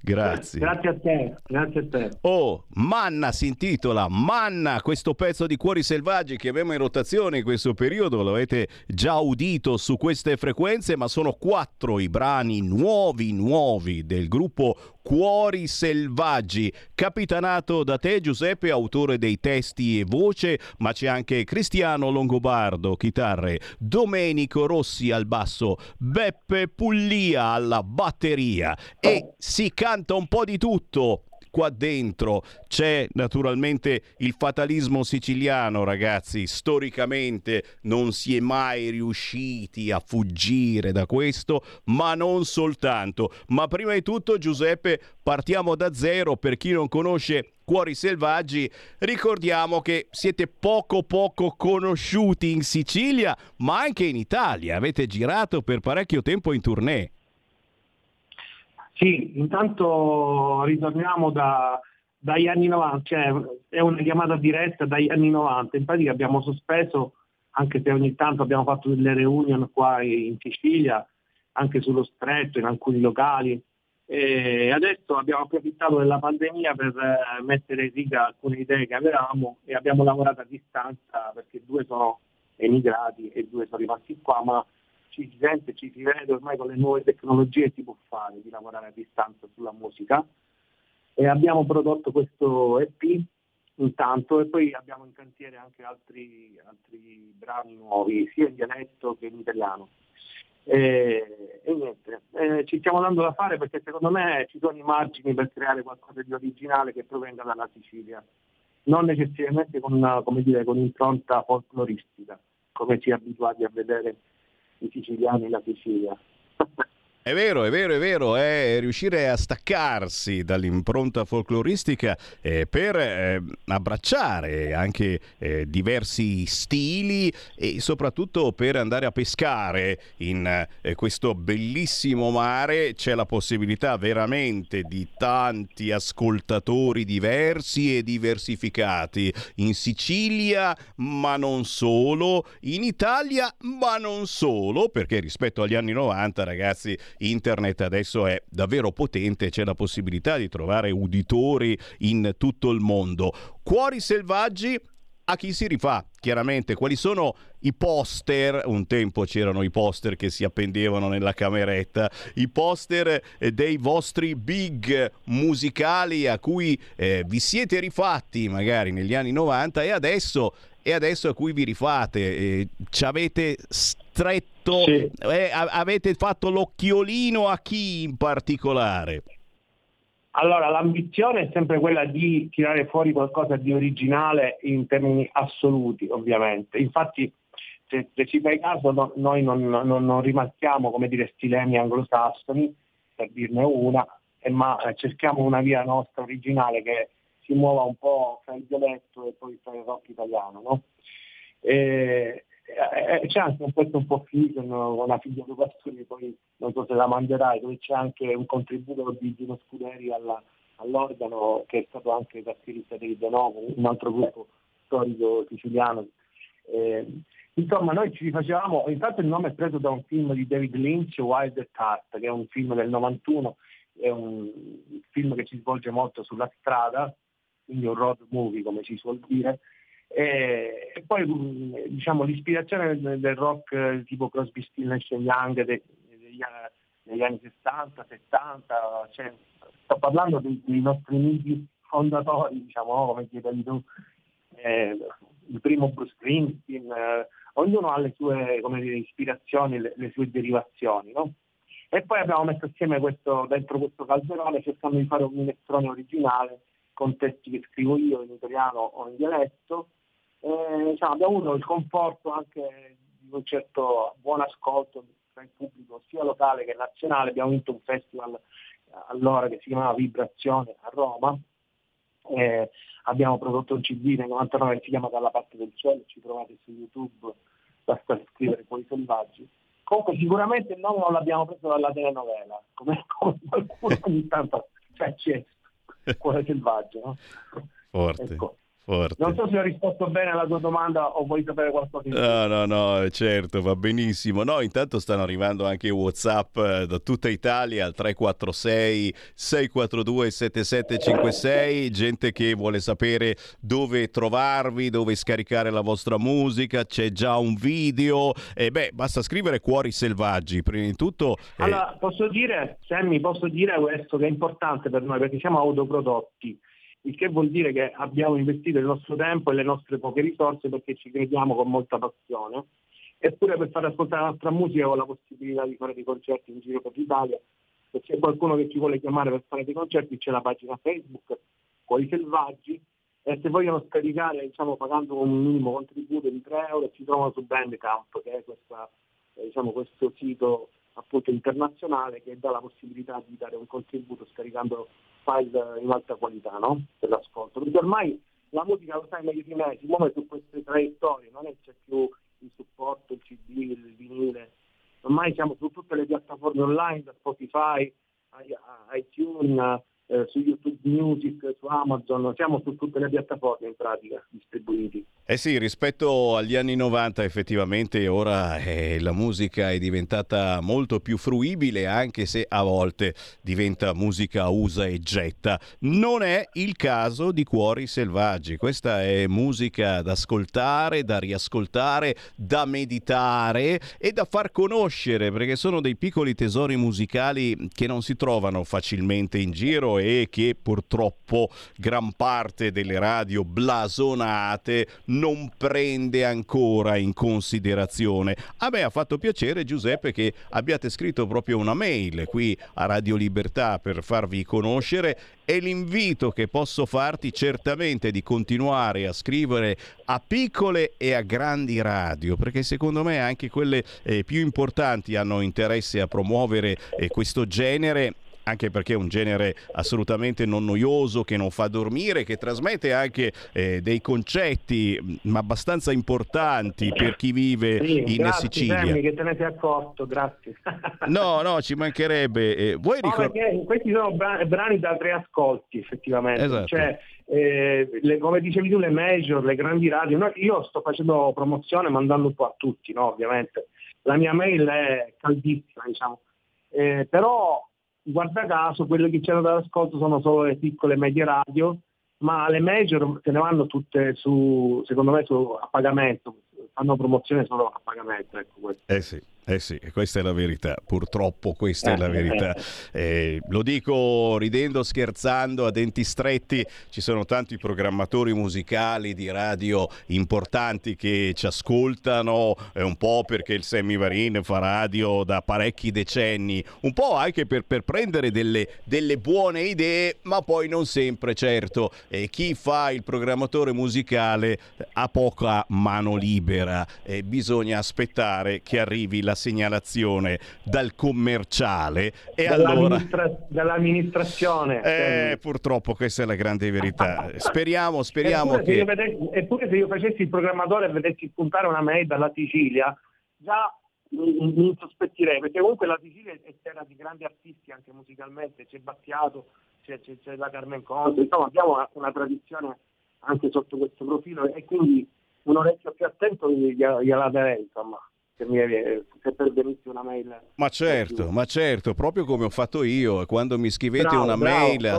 Grazie. Grazie a te, grazie a te. Oh, Manna si intitola Manna, questo pezzo di Cuori Selvaggi che abbiamo in rotazione in questo periodo, l'avete già udito su queste frequenze, ma sono quattro i brani nuovi, nuovi del gruppo Cuori Selvaggi, capitanato da te Giuseppe, autore dei testi e voce, ma c'è anche Cristiano Longobardo, chitarre, Domenico Rossi al basso, Beppe Pullia alla batteria. E si canta un po' di tutto qua dentro c'è naturalmente il fatalismo siciliano, ragazzi. Storicamente non si è mai riusciti a fuggire da questo, ma non soltanto. Ma prima di tutto, Giuseppe, partiamo da zero per chi non conosce Cuori Selvaggi, ricordiamo che siete poco poco conosciuti in Sicilia, ma anche in Italia. Avete girato per parecchio tempo in tournée. Sì, intanto ritorniamo da, dagli anni 90, cioè è una chiamata diretta dagli anni 90, in pratica abbiamo sospeso, anche se ogni tanto abbiamo fatto delle reunion qua in Sicilia, anche sullo stretto, in alcuni locali, e adesso abbiamo approfittato della pandemia per eh, mettere in riga alcune idee che avevamo e abbiamo lavorato a distanza perché due sono emigrati e due sono rimasti qua, ma ci si sente, ci si vede ormai con le nuove tecnologie si può fare di lavorare a distanza sulla musica e abbiamo prodotto questo EP intanto e poi abbiamo in cantiere anche altri, altri brani nuovi sia in dialetto che in italiano. E, e niente, eh, ci stiamo dando da fare perché secondo me ci sono i margini per creare qualcosa di originale che provenga dalla Sicilia, non necessariamente con, una, dire, con impronta folcloristica, come è abituati a vedere i siciliani in la Sicilia. È vero, è vero, è vero, è riuscire a staccarsi dall'impronta folcloristica eh, per eh, abbracciare anche eh, diversi stili e soprattutto per andare a pescare in eh, questo bellissimo mare. C'è la possibilità veramente di tanti ascoltatori diversi e diversificati in Sicilia, ma non solo, in Italia, ma non solo, perché rispetto agli anni 90, ragazzi, internet adesso è davvero potente, c'è la possibilità di trovare uditori in tutto il mondo. Cuori selvaggi a chi si rifà, chiaramente. Quali sono i poster? Un tempo c'erano i poster che si appendevano nella cameretta, i poster eh, dei vostri big musicali a cui eh, vi siete rifatti magari negli anni 90 e adesso, e adesso a cui vi rifate. Eh, ci avete stretto, Sì. eh, avete fatto l'occhiolino a chi in particolare? Allora, l'ambizione è sempre quella di tirare fuori qualcosa di originale in termini assoluti, ovviamente. Infatti, se, se ci fai caso, no- noi non, non- non rimarchiamo, come dire, stilemi anglosassoni, per dirne una, eh, ma eh, cerchiamo una via nostra originale che si muova un po' tra il dialetto e poi tra il rock italiano, no? E, eh, c'è anche un pezzo un po' con la figlia di Pastori, poi non so se la manderai, dove c'è anche un contributo di Gino Scuderi alla- all'organo che è stato anche tastierista dei De Novo, un altro gruppo storico siciliano. Eh, insomma, noi ci rifacevamo, intanto il nome è preso da un film di David Lynch, Wild at Heart, che è un film del 91, è un film che si svolge molto sulla strada, quindi un road movie come si suol dire, e, poi mh, diciamo, l'ispirazione del, rock eh, tipo Crosby, Still Nash Young de- degli, degli anni 60, 70, cioè, sto parlando dei, dei nostri amici fondatori, diciamo, no? come chiedevi tu, eh, il primo Bruce Springsteen, eh, ognuno ha le sue dire, ispirazioni, le, le sue derivazioni, no? E poi abbiamo messo assieme questo, dentro questo calderone cercando di fare un minestrone originale con testi che scrivo io in italiano o in dialetto. Eh, diciamo, abbiamo avuto il conforto anche di un certo buon ascolto tra il pubblico sia locale che nazionale. Abbiamo vinto un festival allora che si chiamava Vibrazione a Roma. Eh, abbiamo prodotto un CD nel 99 che si chiama Dalla parte del cielo, ci trovate su YouTube, basta scrivere Cuori selvaggi. Comunque sicuramente il nome non l'abbiamo preso dalla telenovela, come, come qualcuno ogni tanto cioè, c'è Cuore selvaggio. No? Forte. Ecco. Forte. Non so se ho risposto bene alla tua domanda o vuoi sapere qualcosa in più. No, no, no, certo, va benissimo. No, intanto stanno arrivando anche WhatsApp eh, da tutta Italia al 346 642 7756, gente che vuole sapere dove trovarvi, dove scaricare la vostra musica, c'è già un video. E beh, basta scrivere Cuori Selvaggi, prima di tutto. eh, Allora, posso dire, Sammy, posso dire questo che è importante per noi perché siamo autoprodotti, il che vuol dire che abbiamo investito il nostro tempo e le nostre poche risorse perché ci crediamo con molta passione. Eppure per far ascoltare la nostra musica ho la possibilità di fare dei concerti in giro per l'Italia. Se c'è qualcuno che ci vuole chiamare per fare dei concerti c'è la pagina Facebook, Cuori Selvaggi, e se vogliono scaricare diciamo, pagando un minimo contributo di 3 euro ci trovano su Bandcamp, che è questa, eh, diciamo, questo sito appunto internazionale che dà la possibilità di dare un contributo scaricando file in alta qualità no? per l'ascolto. Perché ormai la musica lo sai meglio di me, si muove su queste traiettorie, non è c'è più il supporto, il CD, il vinile. Ormai siamo su tutte le piattaforme online, da Spotify, i- iTunes, eh, su YouTube Music, su Amazon, siamo su tutte le piattaforme in pratica distribuiti. Eh sì, rispetto agli anni 90 effettivamente ora eh, la musica è diventata molto più fruibile anche se a volte diventa musica usa e getta. Non è il caso di Cuori Selvaggi, questa è musica da ascoltare, da riascoltare, da meditare e da far conoscere perché sono dei piccoli tesori musicali che non si trovano facilmente in giro è che purtroppo gran parte delle radio blasonate non prende ancora in considerazione. A me ha fatto piacere Giuseppe che abbiate scritto proprio una mail qui a Radio Libertà per farvi conoscere e l'invito che posso farti certamente di continuare a scrivere a piccole e a grandi radio, perché secondo me anche quelle eh, più importanti hanno interesse a promuovere eh, questo genere anche perché è un genere assolutamente non noioso, che non fa dormire, che trasmette anche eh, dei concetti mh, abbastanza importanti per chi vive Sì, in grazie, Sicilia. Sammy, che te ne sei accorto, grazie. No, no, ci mancherebbe. Eh, vuoi No, questi sono bra- brani da tre ascolti, effettivamente. Esatto. Cioè, eh, le- come dicevi tu, le major, le grandi radio. no, io sto facendo promozione mandando un po' a tutti, no, ovviamente. La mia mail è caldissima, diciamo. Eh, però, guarda caso, quelle che c'erano dall'ascolto sono solo le piccole e medie radio, ma le major se ne vanno tutte su, secondo me, su, a pagamento. Fanno promozione solo a pagamento. Ecco. Eh sì, eh sì, questa è la verità, purtroppo questa è la verità. Eh, lo dico ridendo, scherzando, a denti stretti, ci sono tanti programmatori musicali di radio importanti che ci ascoltano, eh, un po' perché il Sammy Varin fa radio da parecchi decenni, un po' anche per, per prendere delle, delle buone idee, ma poi non sempre, certo. Eh, chi fa il programmatore musicale ha poca mano libera, eh, bisogna aspettare che arrivi la segnalazione dal commerciale e allora... Dall'amministra- dall'amministrazione. Eh, purtroppo questa è la grande verità. Speriamo, speriamo eppure, se io che... vedessi, eppure se io facessi il programmatore e vedessi spuntare una mail dalla Sicilia, già mi, mi insospettirei, perché comunque la Sicilia è terra di grandi artisti anche musicalmente, c'è Battiato, c'è, c'è, c'è la Carmen Conte, insomma abbiamo una, una tradizione anche sotto questo profilo e quindi un orecchio più attento gliela darei, insomma, se, mi, se pervenisse una mail. Ma certo, ma certo, proprio come ho fatto io, quando mi scrivete Bravo, una bravo, mail a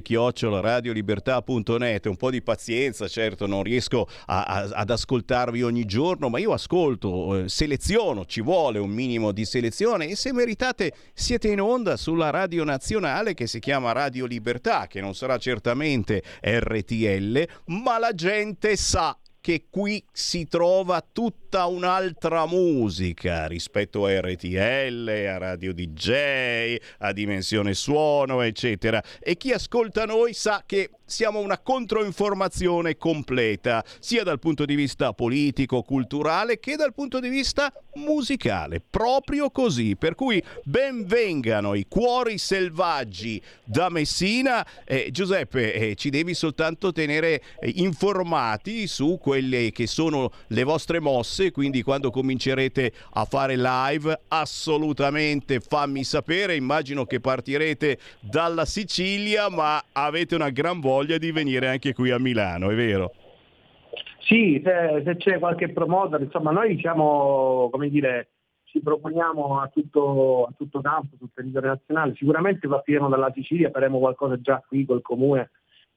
chiocciolaradiolibertà.net, un po' di pazienza, certo, non riesco a- a- ad ascoltarvi ogni giorno, ma io ascolto, eh, seleziono, ci vuole un minimo di selezione e se meritate siete in onda sulla radio nazionale che si chiama Radio Libertà, che non sarà certamente RTL, ma la gente sa che qui si trova tutta un'altra musica rispetto a RTL, a Radio DJ, a Dimensione Suono, eccetera. E chi ascolta noi sa che siamo una controinformazione completa, sia dal punto di vista politico, culturale, che dal punto di vista musicale. Proprio così. Per cui benvengano i cuori selvaggi da Messina. Eh, Giuseppe, eh, ci devi soltanto tenere eh, informati su quelle che sono le vostre mosse, quindi quando comincerete a fare live, assolutamente fammi sapere. Immagino che partirete dalla Sicilia, ma avete una gran voglia di venire anche qui a Milano, è vero? Sì, se, se c'è qualche promoter, insomma noi siamo, come dire, ci proponiamo a tutto, a tutto campo, sul territorio nazionale, sicuramente partiremo dalla Sicilia, faremo qualcosa già qui col comune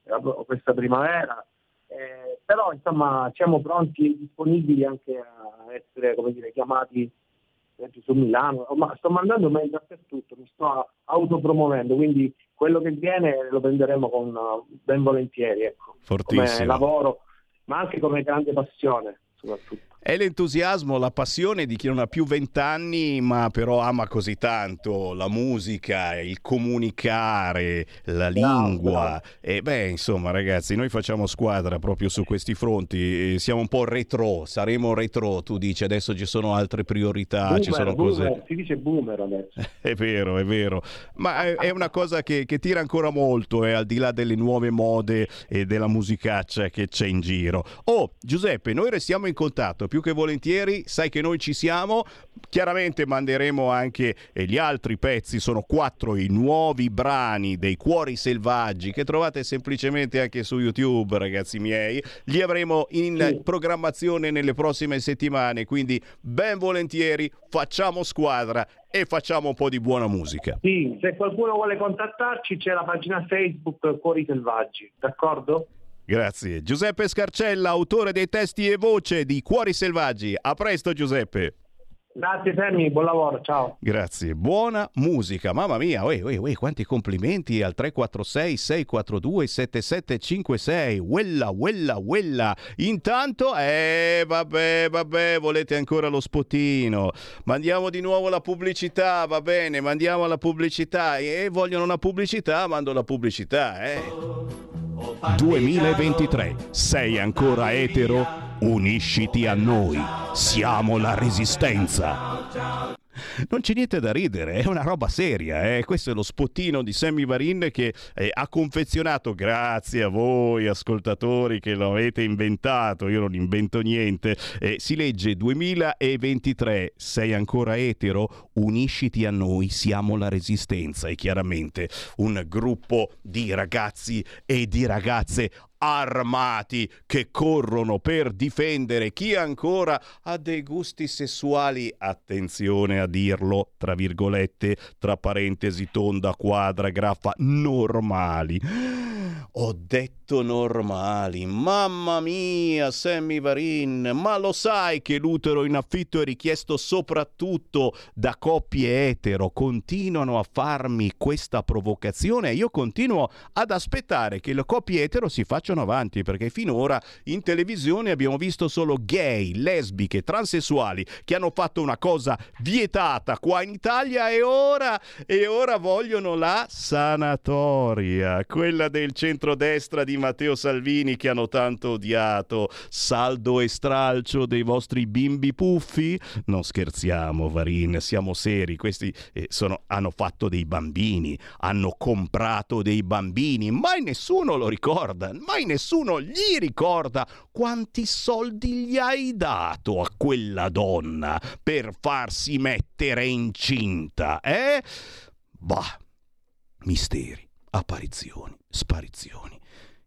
eh, questa primavera, eh, però insomma siamo pronti e disponibili anche a essere come dire, chiamati su Milano, ma sto mandando mail dappertutto, mi sto autopromuovendo, quindi quello che viene lo prenderemo con eh, ben volentieri, ecco, come lavoro, ma anche come grande passione soprattutto. È l'entusiasmo, la passione di chi non ha più vent'anni, ma però ama così tanto la musica, il comunicare, la lingua. E beh, insomma, ragazzi, noi facciamo squadra proprio su questi fronti. Siamo un po' retro, saremo retro. Tu dici adesso ci sono altre priorità, Ah, ci Boomer, sono cose. boomer, si dice boomer adesso. È vero, è vero, ma è, è una cosa che, che tira ancora molto, è al di là delle nuove mode e della musicaccia che c'è in giro. Oh, Giuseppe, noi restiamo in contatto più che volentieri, sai che noi ci siamo, chiaramente manderemo anche eh, gli altri pezzi, sono quattro i nuovi brani dei Cuori Selvaggi che trovate semplicemente anche su YouTube, ragazzi miei, li avremo in programmazione nelle prossime settimane, quindi ben volentieri facciamo squadra e facciamo un po' di buona musica. Sì, se qualcuno vuole contattarci c'è la pagina Facebook Cuori Selvaggi, d'accordo? Grazie. Giuseppe Scarcella, autore dei testi e voce di Cuori Selvaggi. A presto Giuseppe. Grazie Fermi, buon lavoro, ciao. Grazie, buona musica, mamma mia, uè, uè, uè, quanti complimenti al 346 642 7756, quella, quella, quella. Intanto, eh, vabbè, vabbè, volete ancora lo spottino. Mandiamo di nuovo la pubblicità, va bene, mandiamo la pubblicità. E vogliono una pubblicità, mando la pubblicità, eh. 2023, sei ancora etero? Unisciti a noi, siamo la resistenza. Non c'è niente da ridere, è una roba seria. Eh? Questo è lo spottino di Sammy Varin che eh, ha confezionato, grazie a voi ascoltatori che lo avete inventato, io non invento niente. Eh, si legge 2023, sei ancora etero? Unisciti a noi, siamo la resistenza. E chiaramente un gruppo di ragazzi e di ragazze armati che corrono per difendere chi ancora ha dei gusti sessuali, attenzione a dirlo, tra virgolette, tra parentesi, tonda, quadra, graffa, normali. Ho detto normali, mamma mia, Sammy Varin, ma lo sai che l'utero in affitto è richiesto soprattutto da coppie etero? Continuano a farmi questa provocazione e io continuo ad aspettare che le coppie etero si facciano avanti perché finora in televisione abbiamo visto solo gay, lesbiche, transessuali che hanno fatto una cosa vietata qua in Italia e ora, e ora vogliono la sanatoria, quella del centrodestra di Matteo Salvini che hanno tanto odiato, saldo e stralcio dei vostri bimbi puffi? Non scherziamo, Varin, siamo seri, questi eh, sono, hanno fatto dei bambini, hanno comprato dei bambini, mai nessuno lo ricorda, mai nessuno gli ricorda quanti soldi gli hai dato a quella donna per farsi mettere incinta, eh? Bah, misteri, apparizioni, sparizioni.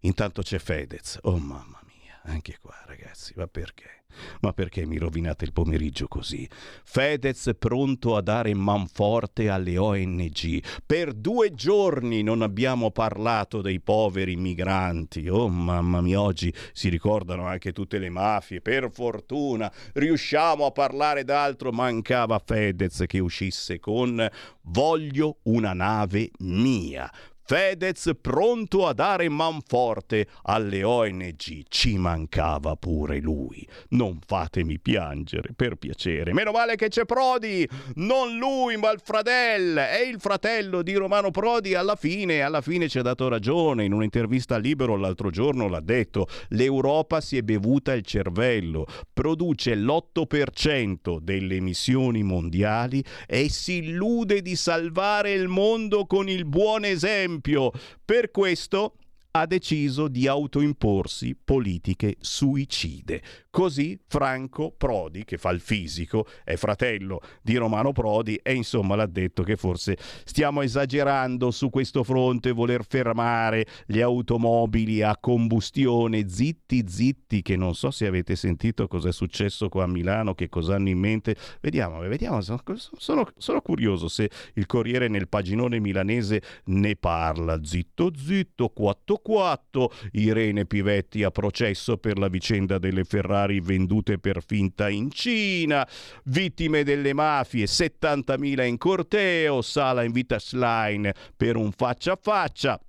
Intanto c'è Fedez. Oh mamma mia, anche qua ragazzi, ma perché? Ma perché mi rovinate il pomeriggio così? Fedez pronto a dare manforte alle ONG. Per due giorni non abbiamo parlato dei poveri migranti. Oh mamma mia, oggi si ricordano anche tutte le mafie. Per fortuna riusciamo a parlare d'altro. Mancava Fedez che uscisse con voglio una nave mia. Fedez pronto a dare manforte alle ONG. Ci mancava pure lui. Non fatemi piangere, per piacere. Meno male che c'è Prodi, non lui, ma il fratello. E il fratello di Romano Prodi alla fine, alla fine ci ha dato ragione. In un'intervista a Libero l'altro giorno l'ha detto. L'Europa si è bevuta il cervello, produce l'8% delle emissioni mondiali e si illude di salvare il mondo con il buon esempio esempio. Per questo ha deciso di autoimporsi politiche suicide. Così Franco Prodi, che fa il fisico, è fratello di Romano Prodi, e insomma l'ha detto che forse stiamo esagerando su questo fronte, voler fermare le automobili a combustione, zitti zitti, che non so se avete sentito cosa è successo qua a Milano, che cosa hanno in mente. Vediamo, vediamo, sono, sono curioso se il Corriere nel paginone milanese ne parla. Zitto zitto, 4-4, Irene Pivetti a processo per la vicenda delle Ferrari Ferrari vendute per finta in Cina, vittime delle mafie 70.000 in corteo, Sala invita Schlein per un faccia a faccia.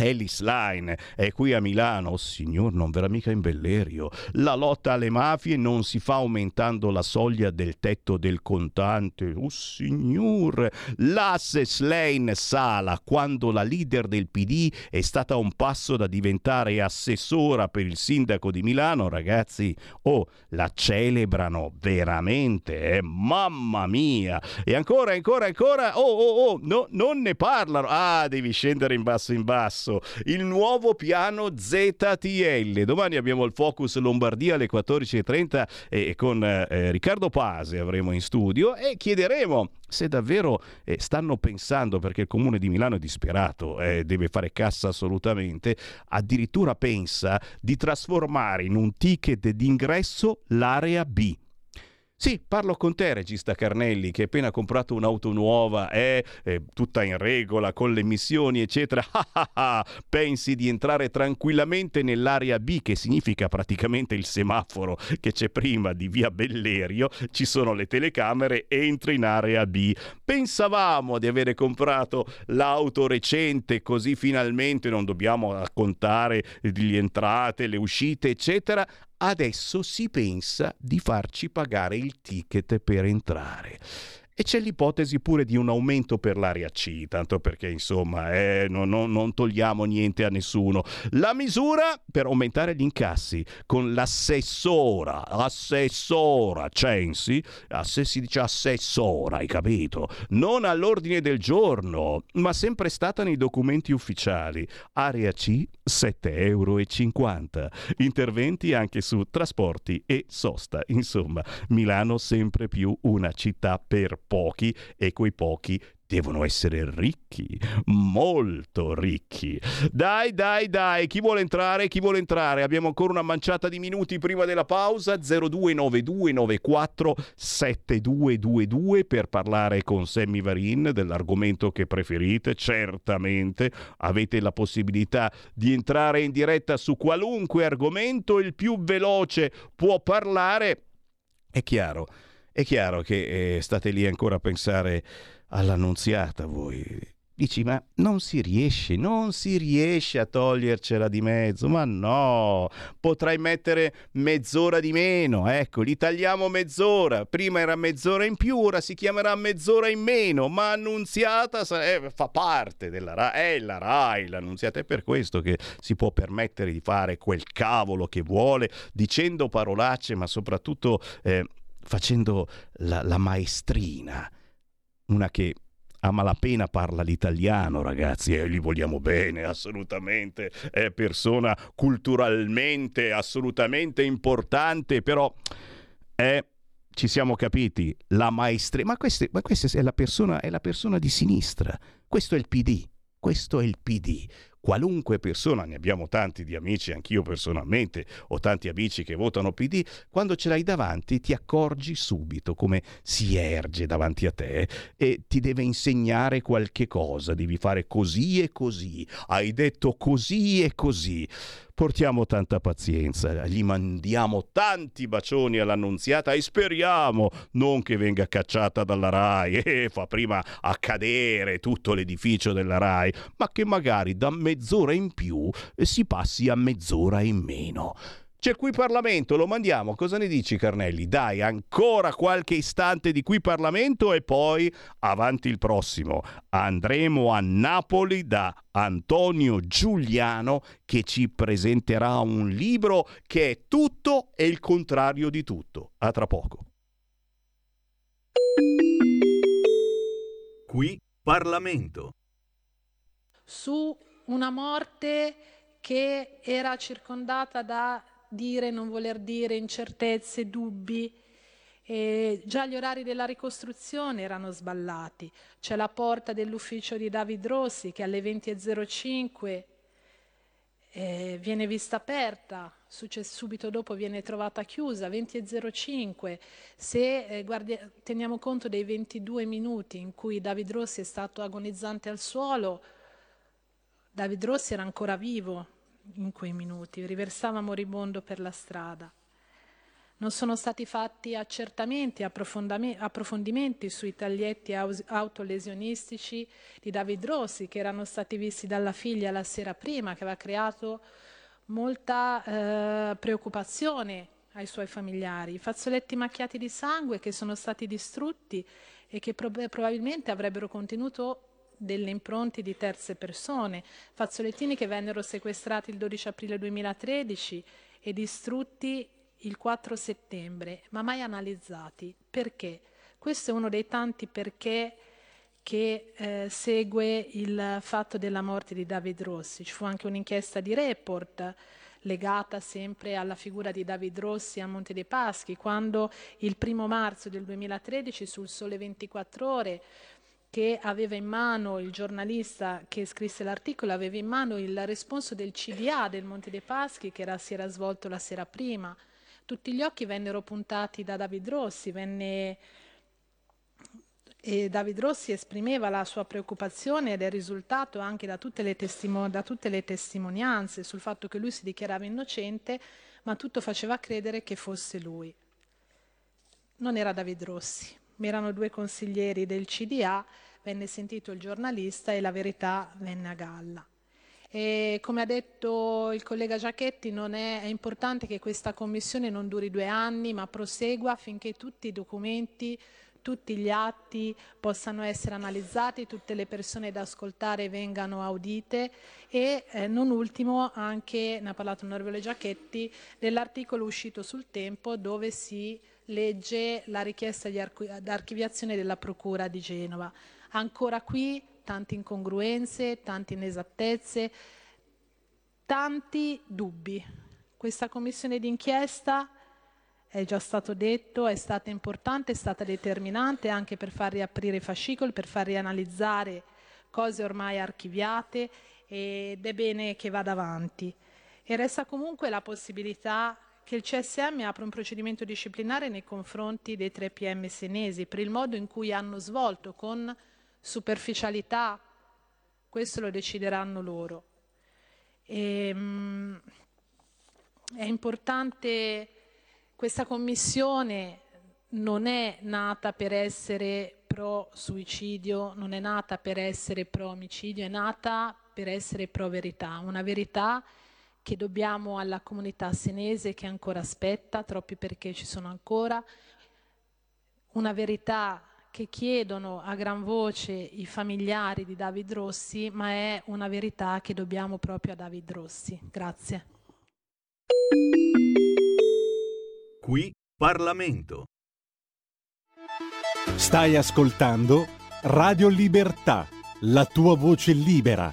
Ellis Line è qui a Milano, oh signor, non verrà mica in Bellerio. La lotta alle mafie non si fa aumentando la soglia del tetto del contante. Oh signor, l'asse Slane Sala, quando la leader del PD è stata a un passo da diventare assessora per il sindaco di Milano, ragazzi, oh, la celebrano veramente, eh? mamma mia. E ancora, ancora, ancora, oh, oh, oh, no, non ne parlano. Ah, devi scendere in basso, in basso il nuovo piano ZTL. Domani abbiamo il Focus Lombardia alle 14.30 e con eh, Riccardo Pase avremo in studio e chiederemo se davvero eh, stanno pensando, perché il comune di Milano è disperato, eh, deve fare cassa assolutamente, addirittura pensa di trasformare in un ticket d'ingresso l'area B Sì, parlo con te, regista Carnelli, che appena comprato un'auto nuova, è, tutta in regola con le emissioni, eccetera. Pensi di entrare tranquillamente nell'area B, che significa praticamente il semaforo che c'è prima di via Bellerio, ci sono le telecamere, entri in area B. Pensavamo di avere comprato l'auto recente, così finalmente non dobbiamo raccontare le entrate, le uscite, eccetera adesso si pensa di farci pagare il ticket per entrare. E c'è l'ipotesi pure di un aumento per l'area C, tanto perché insomma eh, non, non, non, togliamo niente a nessuno. La misura per aumentare gli incassi con l'assessora, assessora Censi, se si dice assessora, hai capito? Non all'ordine del giorno, ma sempre stata nei documenti ufficiali. Area C 7,50 euro. Interventi anche su trasporti e sosta. Insomma, Milano sempre più una città per pochi e quei pochi devono essere ricchi, molto ricchi. Dai, dai, dai, chi vuole entrare? Chi vuole entrare? Abbiamo ancora una manciata di minuti prima della pausa. 0292947222 per parlare con Sammy Varin dell'argomento che preferite. Certamente avete la possibilità di entrare in diretta su qualunque argomento, il più veloce può parlare. È chiaro è chiaro che eh, state lì ancora a pensare all'annunziata voi. Dici, ma non si riesce, non si riesce a togliercela di mezzo, ma no, potrai mettere mezz'ora di meno, ecco, li tagliamo mezz'ora, prima era mezz'ora in più, ora si chiamerà mezz'ora in meno, ma annunziata eh, fa parte della RAI, è la RAI, l'annunziata. È per questo che si può permettere di fare quel cavolo che vuole, dicendo parolacce, ma soprattutto... Eh, facendo la, la maestrina, una che a malapena parla l'italiano, ragazzi, e gli vogliamo bene, assolutamente, è persona culturalmente assolutamente importante, però è ci siamo capiti, la maestra, ma questa, ma questa è, la persona, è la persona di sinistra, questo è il PD, questo è il PD qualunque persona, ne abbiamo tanti di amici, anch'io personalmente ho tanti amici che votano PD, quando ce l'hai davanti ti accorgi subito come si erge davanti a te e ti deve insegnare qualche cosa, devi fare così e così, hai detto così e così portiamo tanta pazienza, gli mandiamo tanti bacioni all'annunziata e speriamo non che venga cacciata dalla RAI e fa prima accadere tutto l'edificio della RAI, ma che magari da mezz'ora in più si passi a mezz'ora in meno. C'è qui Parlamento, lo mandiamo. Cosa ne dici Carnelli? Dai, ancora qualche istante di qui Parlamento e poi avanti il prossimo. Andremo a Napoli da Antonio Giuliano che ci presenterà un libro che è tutto e il contrario di tutto. A tra poco. Qui Parlamento. Su una morte che era circondata da dire, non voler dire, incertezze, dubbi. E già gli orari della ricostruzione erano sballati. C'è la porta dell'ufficio di David Rossi che alle 20.05 eh, viene vista aperta, subito dopo viene trovata chiusa, 20.05. Se eh, guardi, teniamo conto dei 22 minuti in cui David Rossi è stato agonizzante al suolo, David Rossi era ancora vivo, in quei minuti, riversava moribondo per la strada. Non sono stati fatti accertamenti, approfondimenti sui taglietti autolesionistici di David Rossi, che erano stati visti dalla figlia la sera prima, che aveva creato molta eh, preoccupazione ai suoi familiari. I fazzoletti macchiati di sangue che sono stati distrutti e che prob- probabilmente avrebbero contenuto delle impronte di terze persone, fazzolettini che vennero sequestrati il 12 aprile 2013 e distrutti il 4 settembre, ma mai analizzati. Perché? Questo è uno dei tanti perché che eh, segue il fatto della morte di David Rossi. Ci fu anche un'inchiesta di report legata sempre alla figura di David Rossi a Monte dei Paschi, quando il primo marzo del 2013 sul Sole 24 Ore che aveva in mano il giornalista che scrisse l'articolo, aveva in mano il responso del CDA del Monte dei Paschi che era, si era svolto la sera prima. tutti gli occhi vennero puntati da David Rossi, venne e David Rossi esprimeva la sua preoccupazione ed è risultato anche da tutte, le testimo- da tutte le testimonianze sul fatto che lui si dichiarava innocente, ma tutto faceva credere che fosse lui. Non era David Rossi, ma erano due consiglieri del CDA, venne sentito il giornalista e la verità venne a galla. E come ha detto il collega Giachetti, è, è importante che questa commissione non duri due anni, ma prosegua affinché tutti i documenti tutti gli atti possano essere analizzati, tutte le persone da ascoltare vengano audite e eh, non ultimo anche, ne ha parlato l'onorevole Giachetti, dell'articolo uscito sul tempo dove si legge la richiesta di archiviazione della Procura di Genova. Ancora qui tante incongruenze, tante inesattezze, tanti dubbi. Questa commissione d'inchiesta è già stato detto, è stata importante, è stata determinante anche per far riaprire i fascicoli, per far rianalizzare cose ormai archiviate ed è bene che vada avanti. E resta comunque la possibilità che il CSM apra un procedimento disciplinare nei confronti dei tre PM senesi per il modo in cui hanno svolto con superficialità, questo lo decideranno loro. E, um, è importante questa commissione non è nata per essere pro suicidio, non è nata per essere pro omicidio, è nata per essere pro verità, una verità che dobbiamo alla comunità senese che ancora aspetta, troppi perché ci sono ancora, una verità che chiedono a gran voce i familiari di David Rossi, ma è una verità che dobbiamo proprio a David Rossi. Grazie. Qui Parlamento. Stai ascoltando Radio Libertà, la tua voce libera,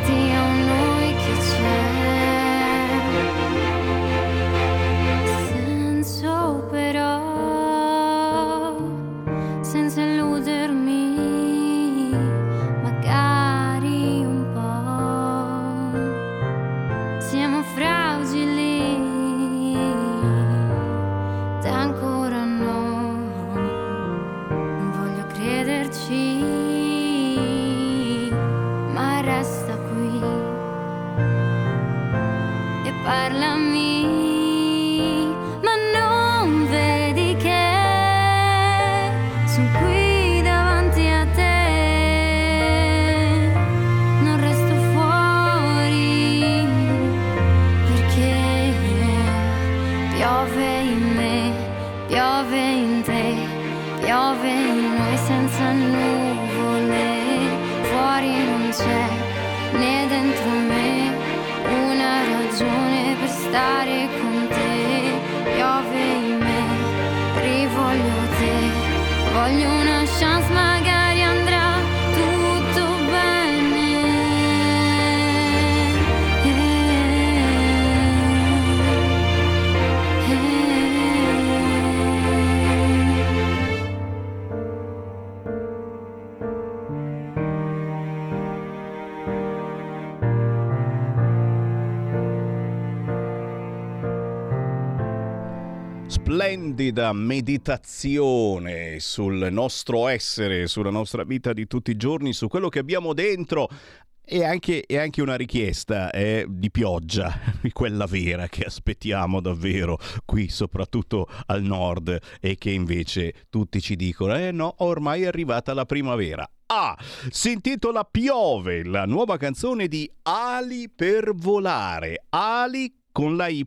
Che splendida meditazione sul nostro essere, sulla nostra vita di tutti i giorni, su quello che abbiamo dentro. E anche, e anche, una richiesta eh, di pioggia, quella vera che aspettiamo davvero qui, soprattutto al nord, e che invece tutti ci dicono: eh no, ormai è arrivata la primavera. Ah, si intitola Piove, la nuova canzone di Ali per volare. Ali con la Y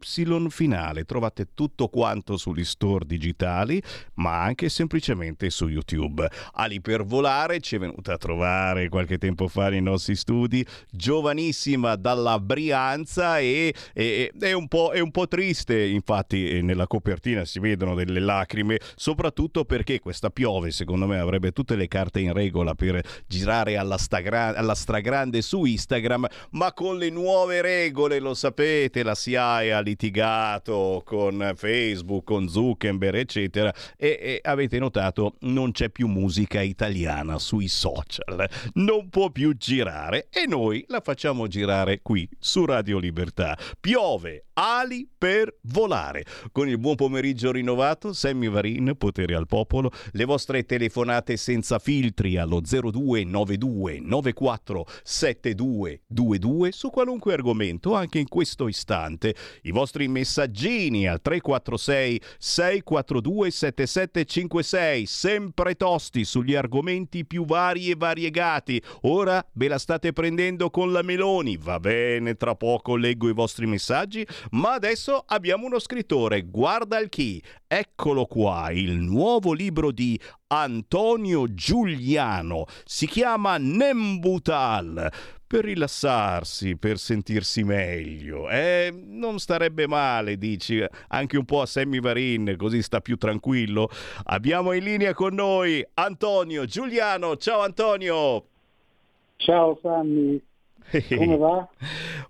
finale. Trovate tutto quanto sugli store digitali, ma anche semplicemente su YouTube. Ali per volare ci è venuta a trovare qualche tempo fa nei nostri studi, giovanissima dalla Brianza e, e è, un è, un po', triste, infatti eh, nella copertina si vedono delle lacrime, soprattutto perché questa piove, secondo me avrebbe tutte le carte in regola per girare alla, stagra- alla stragrande su Instagram, ma con le nuove regole, lo sapete, la si CIA ha litigato con Facebook, con Zuckerberg, eccetera, e, e, avete notato non c'è più musica italiana sui social, non può più girare e noi la facciamo girare qui su Radio Libertà. Piove, ali per volare. Con il buon pomeriggio rinnovato, Sammy Varin, potere al popolo, le vostre telefonate senza filtri allo 0292 94 7222 su qualunque argomento, anche in questo istante tramite i vostri messaggini al 346 642 7756, sempre tosti sugli argomenti più vari e variegati. Ora ve la state prendendo con la Meloni, va bene, tra poco leggo i vostri messaggi, ma adesso abbiamo uno scrittore, guarda il chi, eccolo qua, il nuovo libro di Antonio Giuliano, si chiama Nembutal per rilassarsi, per sentirsi meglio. Eh, non starebbe male, dici, anche un po' a Sammy Varin, così sta più tranquillo. Abbiamo in linea con noi Antonio Giuliano. Ciao Antonio! Ciao Sammy, come va?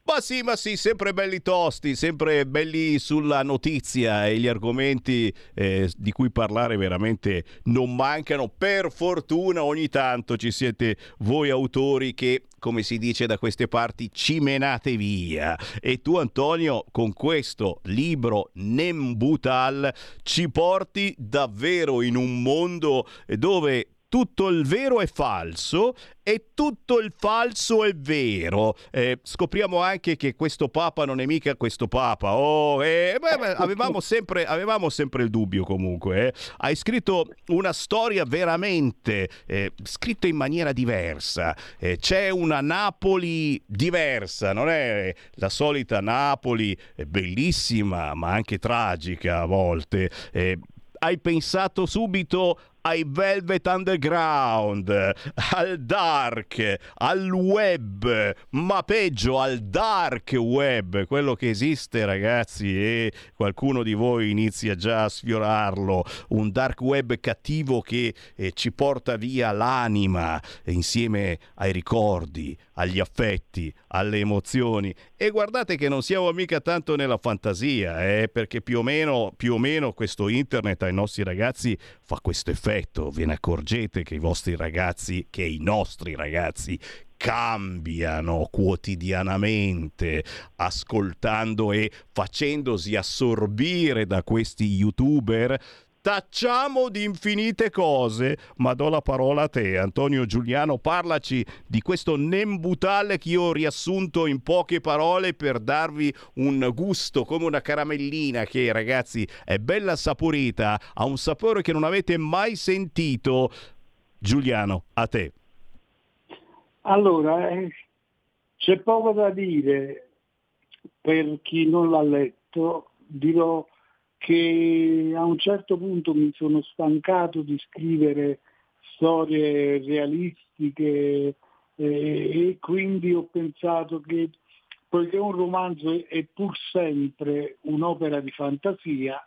ma sì, ma sì, sempre belli tosti, sempre belli sulla notizia e gli argomenti eh, di cui parlare veramente non mancano. Per fortuna ogni tanto ci siete voi autori che come si dice da queste parti, ci menate via. E tu, Antonio, con questo libro Nembutal ci porti davvero in un mondo dove tutto il vero è falso e tutto il falso è vero. Eh, scopriamo anche che questo Papa non è mica questo Papa. Oh, eh, beh, beh, avevamo, sempre, avevamo, sempre, il dubbio comunque. Eh. Hai scritto una storia veramente eh, scritta in maniera diversa. Eh, c'è una Napoli diversa, non è la solita Napoli bellissima ma anche tragica a volte. Eh, hai pensato subito ai Velvet Underground, al dark, al web, ma peggio al dark web, quello che esiste ragazzi e qualcuno di voi inizia già a sfiorarlo, un dark web cattivo che eh, ci porta via l'anima insieme ai ricordi, agli affetti, alle emozioni. E guardate che non siamo mica tanto nella fantasia, eh, perché più o, meno, più o meno questo internet ai nostri ragazzi fa questo effetto, ve ne accorgete che i vostri ragazzi, che i nostri ragazzi cambiano quotidianamente ascoltando e facendosi assorbire da questi youtuber Tacciamo di infinite cose, ma do la parola a te, Antonio Giuliano. Parlaci di questo nembutale che io ho riassunto in poche parole per darvi un gusto come una caramellina che, ragazzi, è bella saporita, ha un sapore che non avete mai sentito. Giuliano, a te. Allora, eh, c'è poco da dire per chi non l'ha letto, dirò che a un certo punto mi sono stancato di scrivere storie realistiche eh, e quindi ho pensato che poiché un romanzo è pur sempre un'opera di fantasia,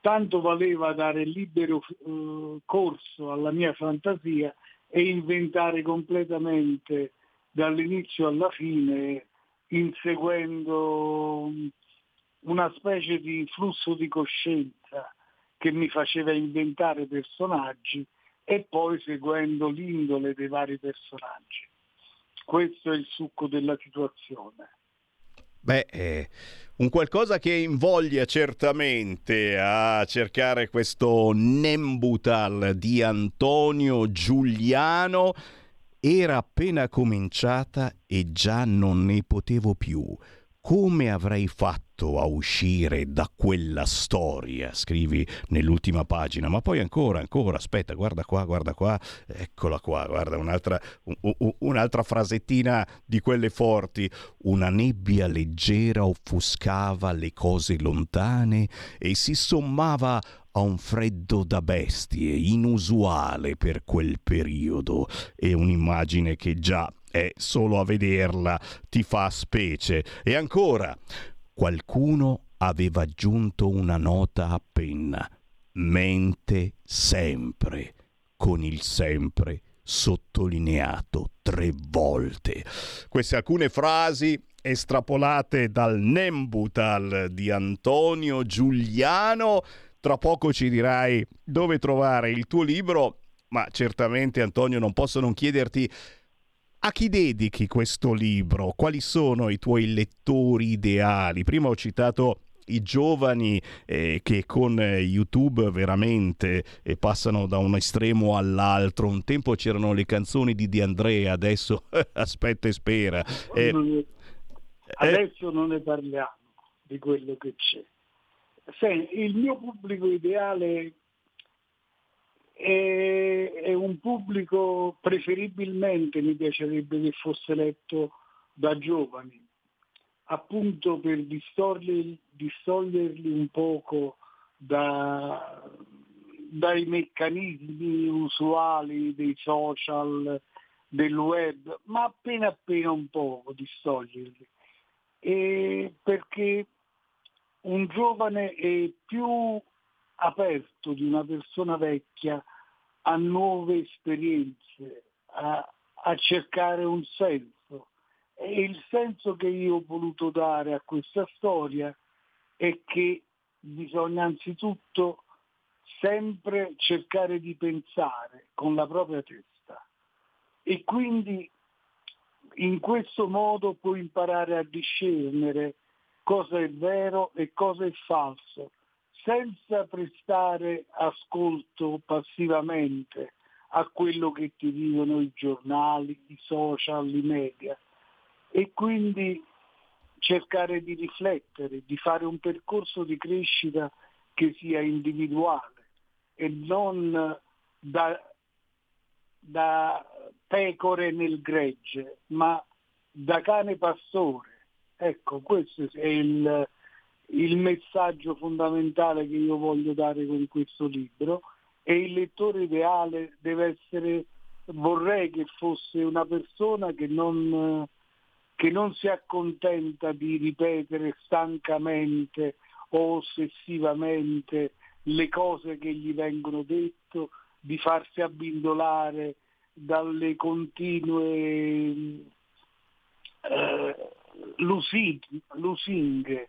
tanto valeva dare libero eh, corso alla mia fantasia e inventare completamente dall'inizio alla fine, inseguendo una specie di flusso di coscienza che mi faceva inventare personaggi e poi seguendo l'indole dei vari personaggi. Questo è il succo della situazione. Beh, eh, un qualcosa che invoglia certamente a cercare questo Nembutal di Antonio Giuliano. Era appena cominciata e già non ne potevo più. Come avrei fatto a uscire da quella storia? Scrivi nell'ultima pagina, ma poi ancora, ancora, aspetta, guarda qua, guarda qua, eccola qua, guarda un'altra, un- un'altra frasettina di quelle forti. Una nebbia leggera offuscava le cose lontane e si sommava a un freddo da bestie inusuale per quel periodo e un'immagine che già è solo a vederla ti fa specie. E ancora, qualcuno aveva aggiunto una nota a penna. Mente sempre, con il sempre sottolineato tre volte. Queste alcune frasi estrapolate dal Nembutal di Antonio Giuliano. Tra poco ci dirai dove trovare il tuo libro, ma certamente Antonio non posso non chiederti a chi dedichi questo libro? Quali sono i tuoi lettori ideali? Prima ho citato i giovani eh, che con eh, YouTube veramente eh, passano da un estremo all'altro. Un tempo c'erano le canzoni di Di Andrea, adesso aspetta e spera. Eh, Adesso non ne parliamo di quello che c'è. Senti, il mio pubblico ideale è, un pubblico preferibilmente mi piacerebbe che fosse letto da giovani, appunto per distoglierli, distoglierli un poco da, dai meccanismi usuali dei social, del web, ma appena appena un poco distoglierli. E perché un giovane è più aperto di una persona vecchia a nuove esperienze, a, a cercare un senso. E il senso che io ho voluto dare a questa storia è che bisogna anzitutto sempre cercare di pensare con la propria testa e quindi in questo modo puoi imparare a discernere cosa è vero e cosa è falso senza prestare ascolto passivamente a quello che ti dicono i giornali, i social, i media e quindi cercare di riflettere, di fare un percorso di crescita che sia individuale e non da, da pecore nel gregge, ma da cane pastore. Ecco, questo è il, il messaggio fondamentale che io voglio dare con questo libro e il lettore ideale deve essere, vorrei che fosse una persona che non, che non si accontenta di ripetere stancamente o ossessivamente le cose che gli vengono dette, di farsi abbindolare dalle continue eh, lusinghe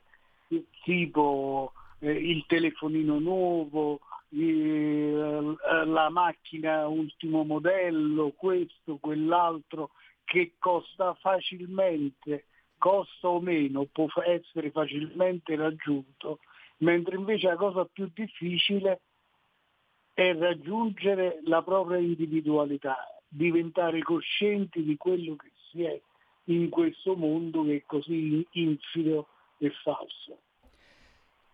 tipo eh, il telefonino nuovo, eh, la macchina ultimo modello, questo, quell'altro, che costa facilmente, costa o meno, può essere facilmente raggiunto, mentre invece la cosa più difficile è raggiungere la propria individualità, diventare coscienti di quello che si è in questo mondo che è così infido e falso.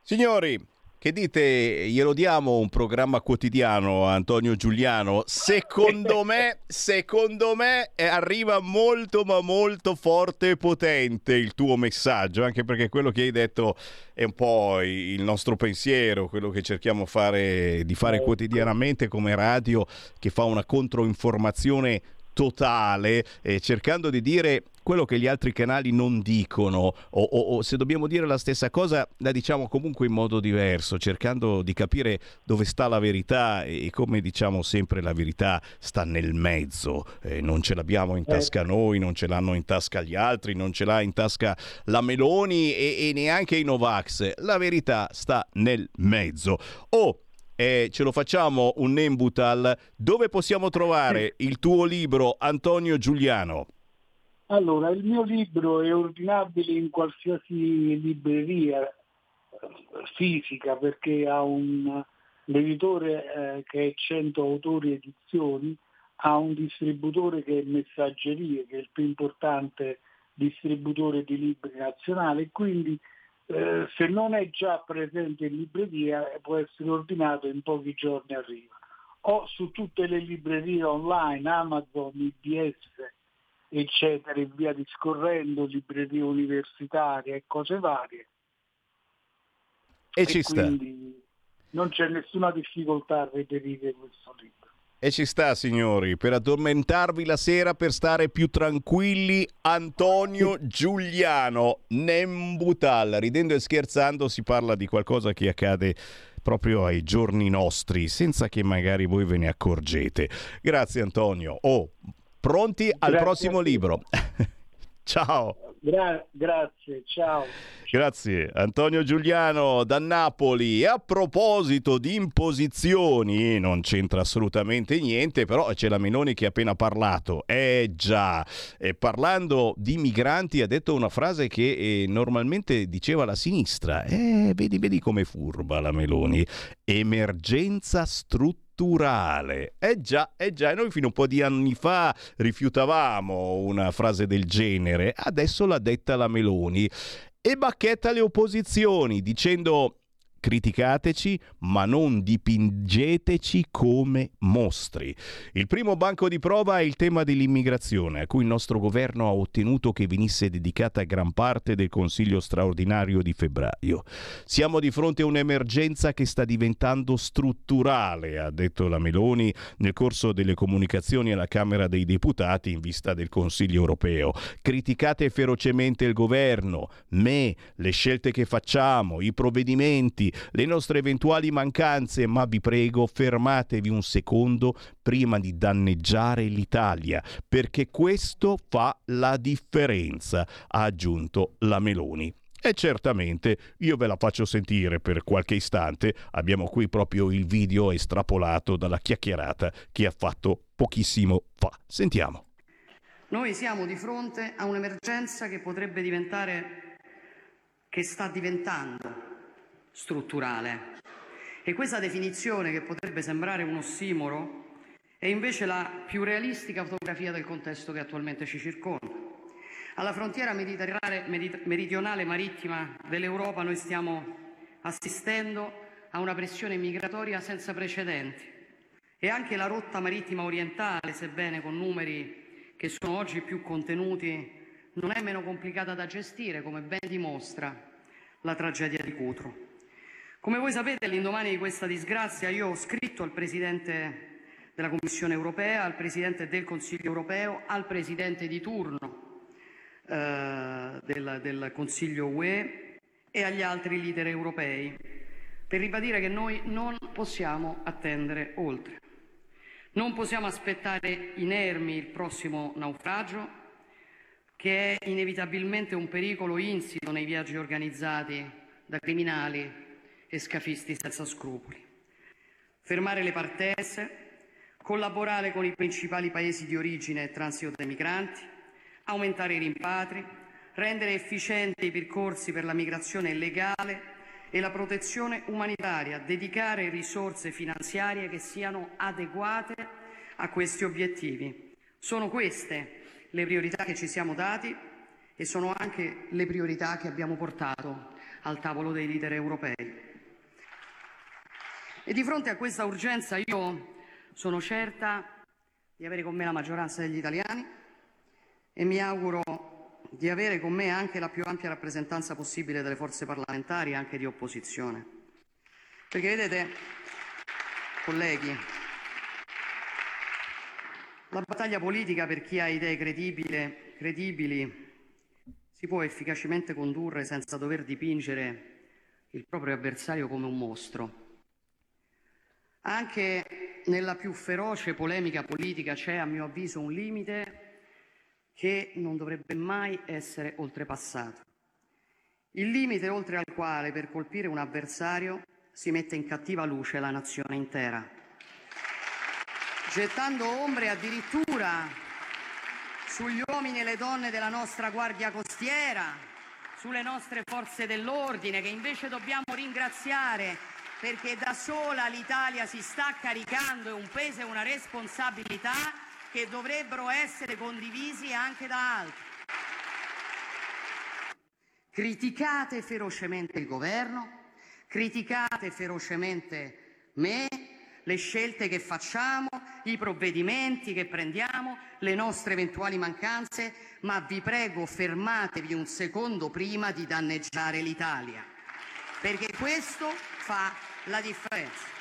Signori, che dite? Glielo diamo un programma quotidiano a Antonio Giuliano? Secondo me, secondo me eh, arriva molto ma molto forte e potente il tuo messaggio, anche perché quello che hai detto è un po' il nostro pensiero, quello che cerchiamo fare, di fare quotidianamente come radio, che fa una controinformazione totale, eh, cercando di dire quello che gli altri canali non dicono. O, o, o, se dobbiamo dire la stessa cosa la diciamo comunque in modo diverso, cercando di capire dove sta la verità e, come diciamo sempre la verità sta nel mezzo, eh, non ce l'abbiamo in tasca noi, non ce l'hanno in tasca gli altri, non ce l'ha in tasca la Meloni e, e neanche i Novax, la verità sta nel mezzo. Oh, eh, ce lo facciamo un Nembutal, dove possiamo trovare il tuo libro Antonio Giuliano? Allora, il mio libro è ordinabile in qualsiasi libreria eh, fisica perché ha un l'editore eh, che è 100 autori edizioni ha un distributore che è Messaggerie, che è il più importante distributore di libri nazionale quindi eh, se non è già presente in libreria eh, può essere ordinato in pochi giorni arriva. O su tutte le librerie online, Amazon, IBS, eccetera, e via discorrendo, librerie universitarie e cose varie. E ci sta. non c'è nessuna difficoltà a reperire questo libro. E ci sta, signori, per addormentarvi la sera, per stare più tranquilli, Antonio Giuliano Nembutal. Ridendo e scherzando si parla di qualcosa che accade proprio ai giorni nostri, senza che magari voi ve ne accorgete. Grazie Antonio. Oh, pronti al Grazie prossimo libro. Ciao. Gra- grazie, ciao. Grazie Antonio Giuliano da Napoli. E a proposito di imposizioni, non c'entra assolutamente niente, però c'è la Meloni che ha appena parlato. Eh già, e parlando di migranti ha detto una frase che eh, normalmente diceva la sinistra. Eh, vedi, vedi come furba la Meloni. Emergenza strutturale. Eh già, eh già, e noi fino a un po' di anni fa rifiutavamo una frase del genere, adesso l'ha detta la Meloni. E bacchetta le opposizioni dicendo criticateci ma non dipingeteci come mostri. Il primo banco di prova è il tema dell'immigrazione a cui il nostro governo ha ottenuto che venisse dedicata gran parte del Consiglio straordinario di febbraio. Siamo di fronte a un'emergenza che sta diventando strutturale, ha detto la Meloni nel corso delle comunicazioni alla Camera dei Deputati in vista del Consiglio europeo. Criticate ferocemente il governo, me, le scelte che facciamo, i provvedimenti, le nostre eventuali mancanze, ma vi prego fermatevi un secondo prima di danneggiare l'Italia, perché questo fa la differenza, ha aggiunto la Meloni. E certamente io ve la faccio sentire per qualche istante. Abbiamo qui proprio il video estrapolato dalla chiacchierata che ha fatto pochissimo fa. Sentiamo. Noi siamo di fronte a un'emergenza che potrebbe diventare, che sta diventando strutturale. E questa definizione, che potrebbe sembrare un ossimoro, è invece la più realistica fotografia del contesto che attualmente ci circonda. Alla frontiera meridionale marittima dell'Europa noi stiamo assistendo a una pressione migratoria senza precedenti e anche la rotta marittima orientale, sebbene con numeri che sono oggi più contenuti, non è meno complicata da gestire, come ben dimostra la tragedia di Cutro. Come voi sapete, all'indomani di questa disgrazia io ho scritto al Presidente della Commissione europea, al Presidente del Consiglio europeo, al Presidente di turno eh, del, del Consiglio UE e agli altri leader europei per ribadire che noi non possiamo attendere oltre. Non possiamo aspettare inermi il prossimo naufragio, che è inevitabilmente un pericolo insito nei viaggi organizzati da criminali e scafisti senza scrupoli. Fermare le partenze, collaborare con i principali paesi di origine e transito dei migranti, aumentare i rimpatri, rendere efficienti i percorsi per la migrazione legale e la protezione umanitaria, dedicare risorse finanziarie che siano adeguate a questi obiettivi. Sono queste le priorità che ci siamo dati e sono anche le priorità che abbiamo portato al tavolo dei leader europei. E di fronte a questa urgenza io sono certa di avere con me la maggioranza degli italiani e mi auguro di avere con me anche la più ampia rappresentanza possibile delle forze parlamentari, anche di opposizione. Perché vedete, colleghi, la battaglia politica per chi ha idee credibili, credibili si può efficacemente condurre senza dover dipingere il proprio avversario come un mostro. Anche nella più feroce polemica politica c'è, a mio avviso, un limite che non dovrebbe mai essere oltrepassato. Il limite oltre al quale per colpire un avversario si mette in cattiva luce la nazione intera, gettando ombre addirittura sugli uomini e le donne della nostra Guardia Costiera, sulle nostre forze dell'ordine che invece dobbiamo ringraziare perché da sola l'Italia si sta caricando un peso e una responsabilità che dovrebbero essere condivisi anche da altri. Criticate ferocemente il governo, criticate ferocemente me, le scelte che facciamo, i provvedimenti che prendiamo, le nostre eventuali mancanze, ma vi prego fermatevi un secondo prima di danneggiare l'Italia, perché questo fa la differenza.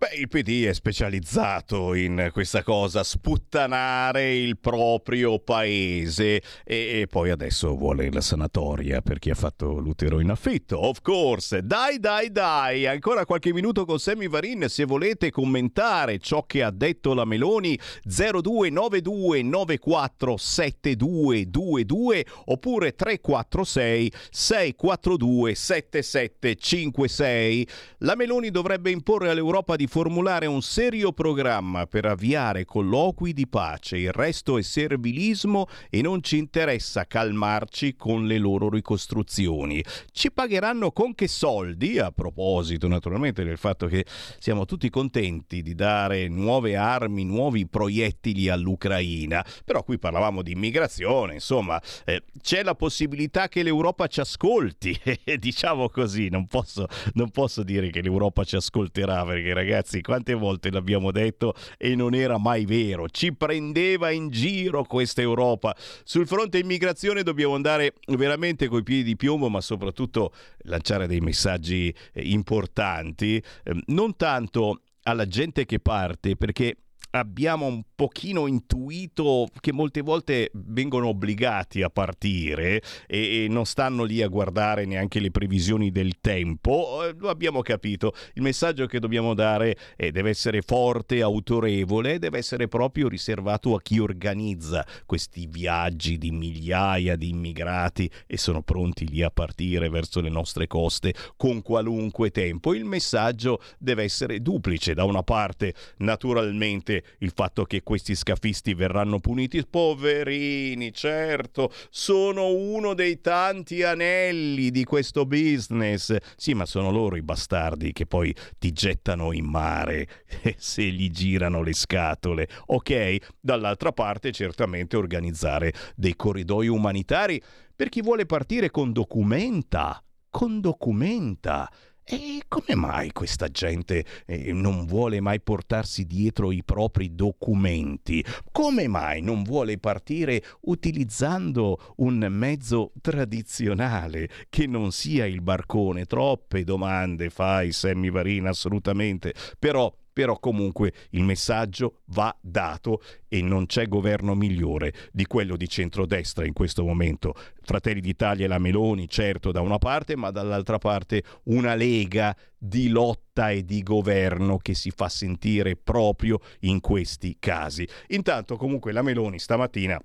Beh, il PD è specializzato in questa cosa, sputtanare il proprio paese e, poi adesso vuole la sanatoria per chi ha fatto l'utero in affitto. Of course, dai dai dai, ancora qualche minuto con Sammy Varin se volete commentare ciò che ha detto la Meloni 0292 947222 oppure 346 642 7756. La Meloni dovrebbe imporre all'Europa di formulare un serio programma per avviare colloqui di pace. Il resto è servilismo e non ci interessa calmarci con le loro ricostruzioni. Ci pagheranno con che soldi? A proposito, naturalmente, del fatto che siamo tutti contenti di dare nuove armi, nuovi proiettili all'Ucraina. Però qui parlavamo di immigrazione, insomma, eh, c'è la possibilità che l'Europa ci ascolti. diciamo così, non posso, non posso dire che l'Europa ci ascolterà perché ragazzi ragazzi, quante volte l'abbiamo detto e non era mai vero. Ci prendeva in giro questa Europa. Sul fronte immigrazione dobbiamo andare veramente coi piedi di piombo, ma soprattutto lanciare dei messaggi eh, importanti, ehm, non tanto alla gente che parte, perché abbiamo un pochino intuito che molte volte vengono obbligati a partire e, non stanno lì a guardare neanche le previsioni del tempo, eh, lo abbiamo capito. Il messaggio che dobbiamo dare eh, deve essere forte, autorevole, deve essere proprio riservato a chi organizza questi viaggi di migliaia di immigrati e sono pronti lì a partire verso le nostre coste con qualunque tempo. Il messaggio deve essere duplice, da una parte naturalmente il fatto che questi scafisti verranno puniti. Poverini, certo, sono uno dei tanti anelli di questo business. Sì, ma sono loro i bastardi che poi ti gettano in mare se gli girano le scatole. Ok, dall'altra parte certamente organizzare dei corridoi umanitari per chi vuole partire con documenta. Con documenta e come mai questa gente eh, non vuole mai portarsi dietro i propri documenti? Come mai non vuole partire utilizzando un mezzo tradizionale che non sia il barcone? Troppe domande fai, Sammy Varina, assolutamente. Però però comunque il messaggio va dato e non c'è governo migliore di quello di centrodestra in questo momento. Fratelli d'Italia e la Meloni, certo, da una parte, ma dall'altra parte una lega di lotta e di governo che si fa sentire proprio in questi casi. Intanto comunque la Meloni stamattina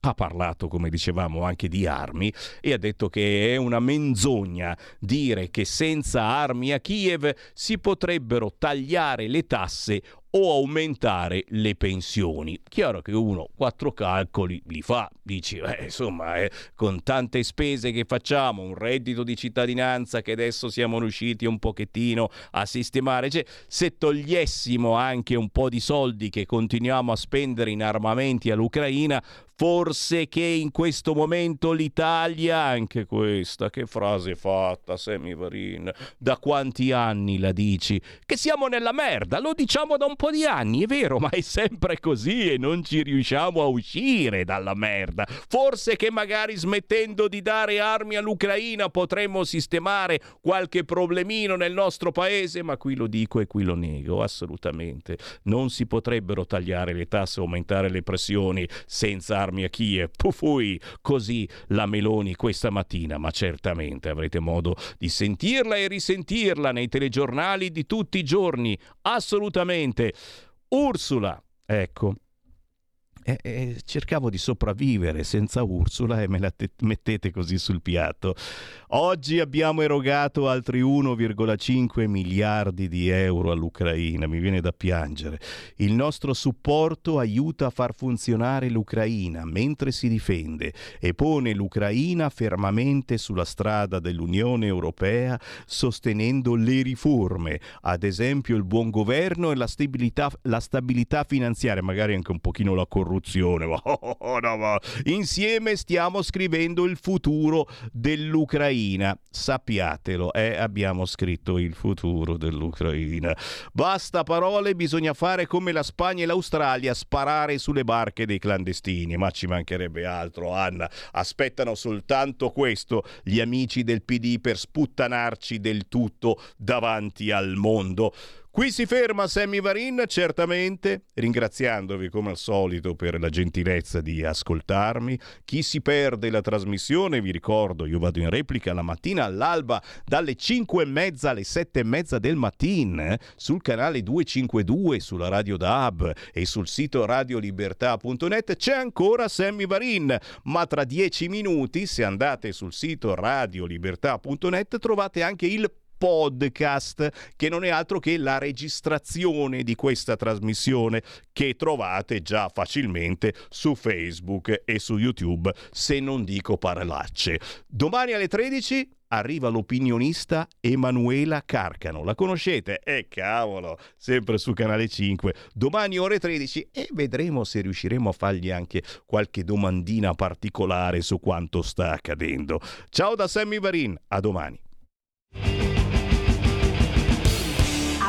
ha parlato, come dicevamo, anche di armi e ha detto che è una menzogna dire che senza armi a Kiev si potrebbero tagliare le tasse o aumentare le pensioni. Chiaro che uno quattro calcoli li fa, dici, eh, insomma, eh, con tante spese che facciamo, un reddito di cittadinanza che adesso siamo riusciti un pochettino a sistemare, cioè, se togliessimo anche un po' di soldi che continuiamo a spendere in armamenti all'Ucraina, forse che in questo momento l'Italia, anche questa, che frase fatta, Semi Varin, da quanti anni la dici? Che siamo nella merda, lo diciamo da un po' di anni, è vero, ma è sempre così e non ci riusciamo a uscire dalla merda. Forse che magari smettendo di dare armi all'Ucraina potremmo sistemare qualche problemino nel nostro paese, ma qui lo dico e qui lo nego, assolutamente. Non si potrebbero tagliare le tasse aumentare le pressioni senza armi a Kiev. Pufui, così la Meloni questa mattina, ma certamente avrete modo di sentirla e risentirla nei telegiornali di tutti i giorni, assolutamente. Ursula, ecco, eh, eh, cercavo di sopravvivere senza Ursula e me la te- mettete così sul piatto. Oggi abbiamo erogato altri 1,5 miliardi di euro all'Ucraina, mi viene da piangere. Il nostro supporto aiuta a far funzionare l'Ucraina mentre si difende e pone l'Ucraina fermamente sulla strada dell'Unione Europea sostenendo le riforme, ad esempio il buon governo e la stabilità, la stabilità finanziaria, magari anche un pochino la corruzione. Oh, no, ma insieme stiamo scrivendo il futuro dell'Ucraina. Sappiatelo, eh, abbiamo scritto il futuro dell'Ucraina. Basta parole, bisogna fare come la Spagna e l'Australia, sparare sulle barche dei clandestini. Ma ci mancherebbe altro, Anna. Aspettano soltanto questo gli amici del PD per sputtanarci del tutto davanti al mondo. Qui si ferma Sammy Varin, certamente, ringraziandovi come al solito per la gentilezza di ascoltarmi. Chi si perde la trasmissione, vi ricordo, io vado in replica la mattina all'alba dalle 5 e mezza alle 7 e mezza del mattino eh, sul canale 252, sulla radio DAB e sul sito radiolibertà.net c'è ancora Sammy Varin, ma tra 10 minuti, se andate sul sito radiolibertà.net, trovate anche il podcast, che non è altro che la registrazione di questa trasmissione che trovate già facilmente su Facebook e su YouTube, se non dico parolacce. Domani alle 13 arriva l'opinionista Emanuela Carcano. La conoscete? Eh cavolo, sempre su Canale 5. Domani ore 13 e vedremo se riusciremo a fargli anche qualche domandina particolare su quanto sta accadendo. Ciao da Sammy Varin, a domani.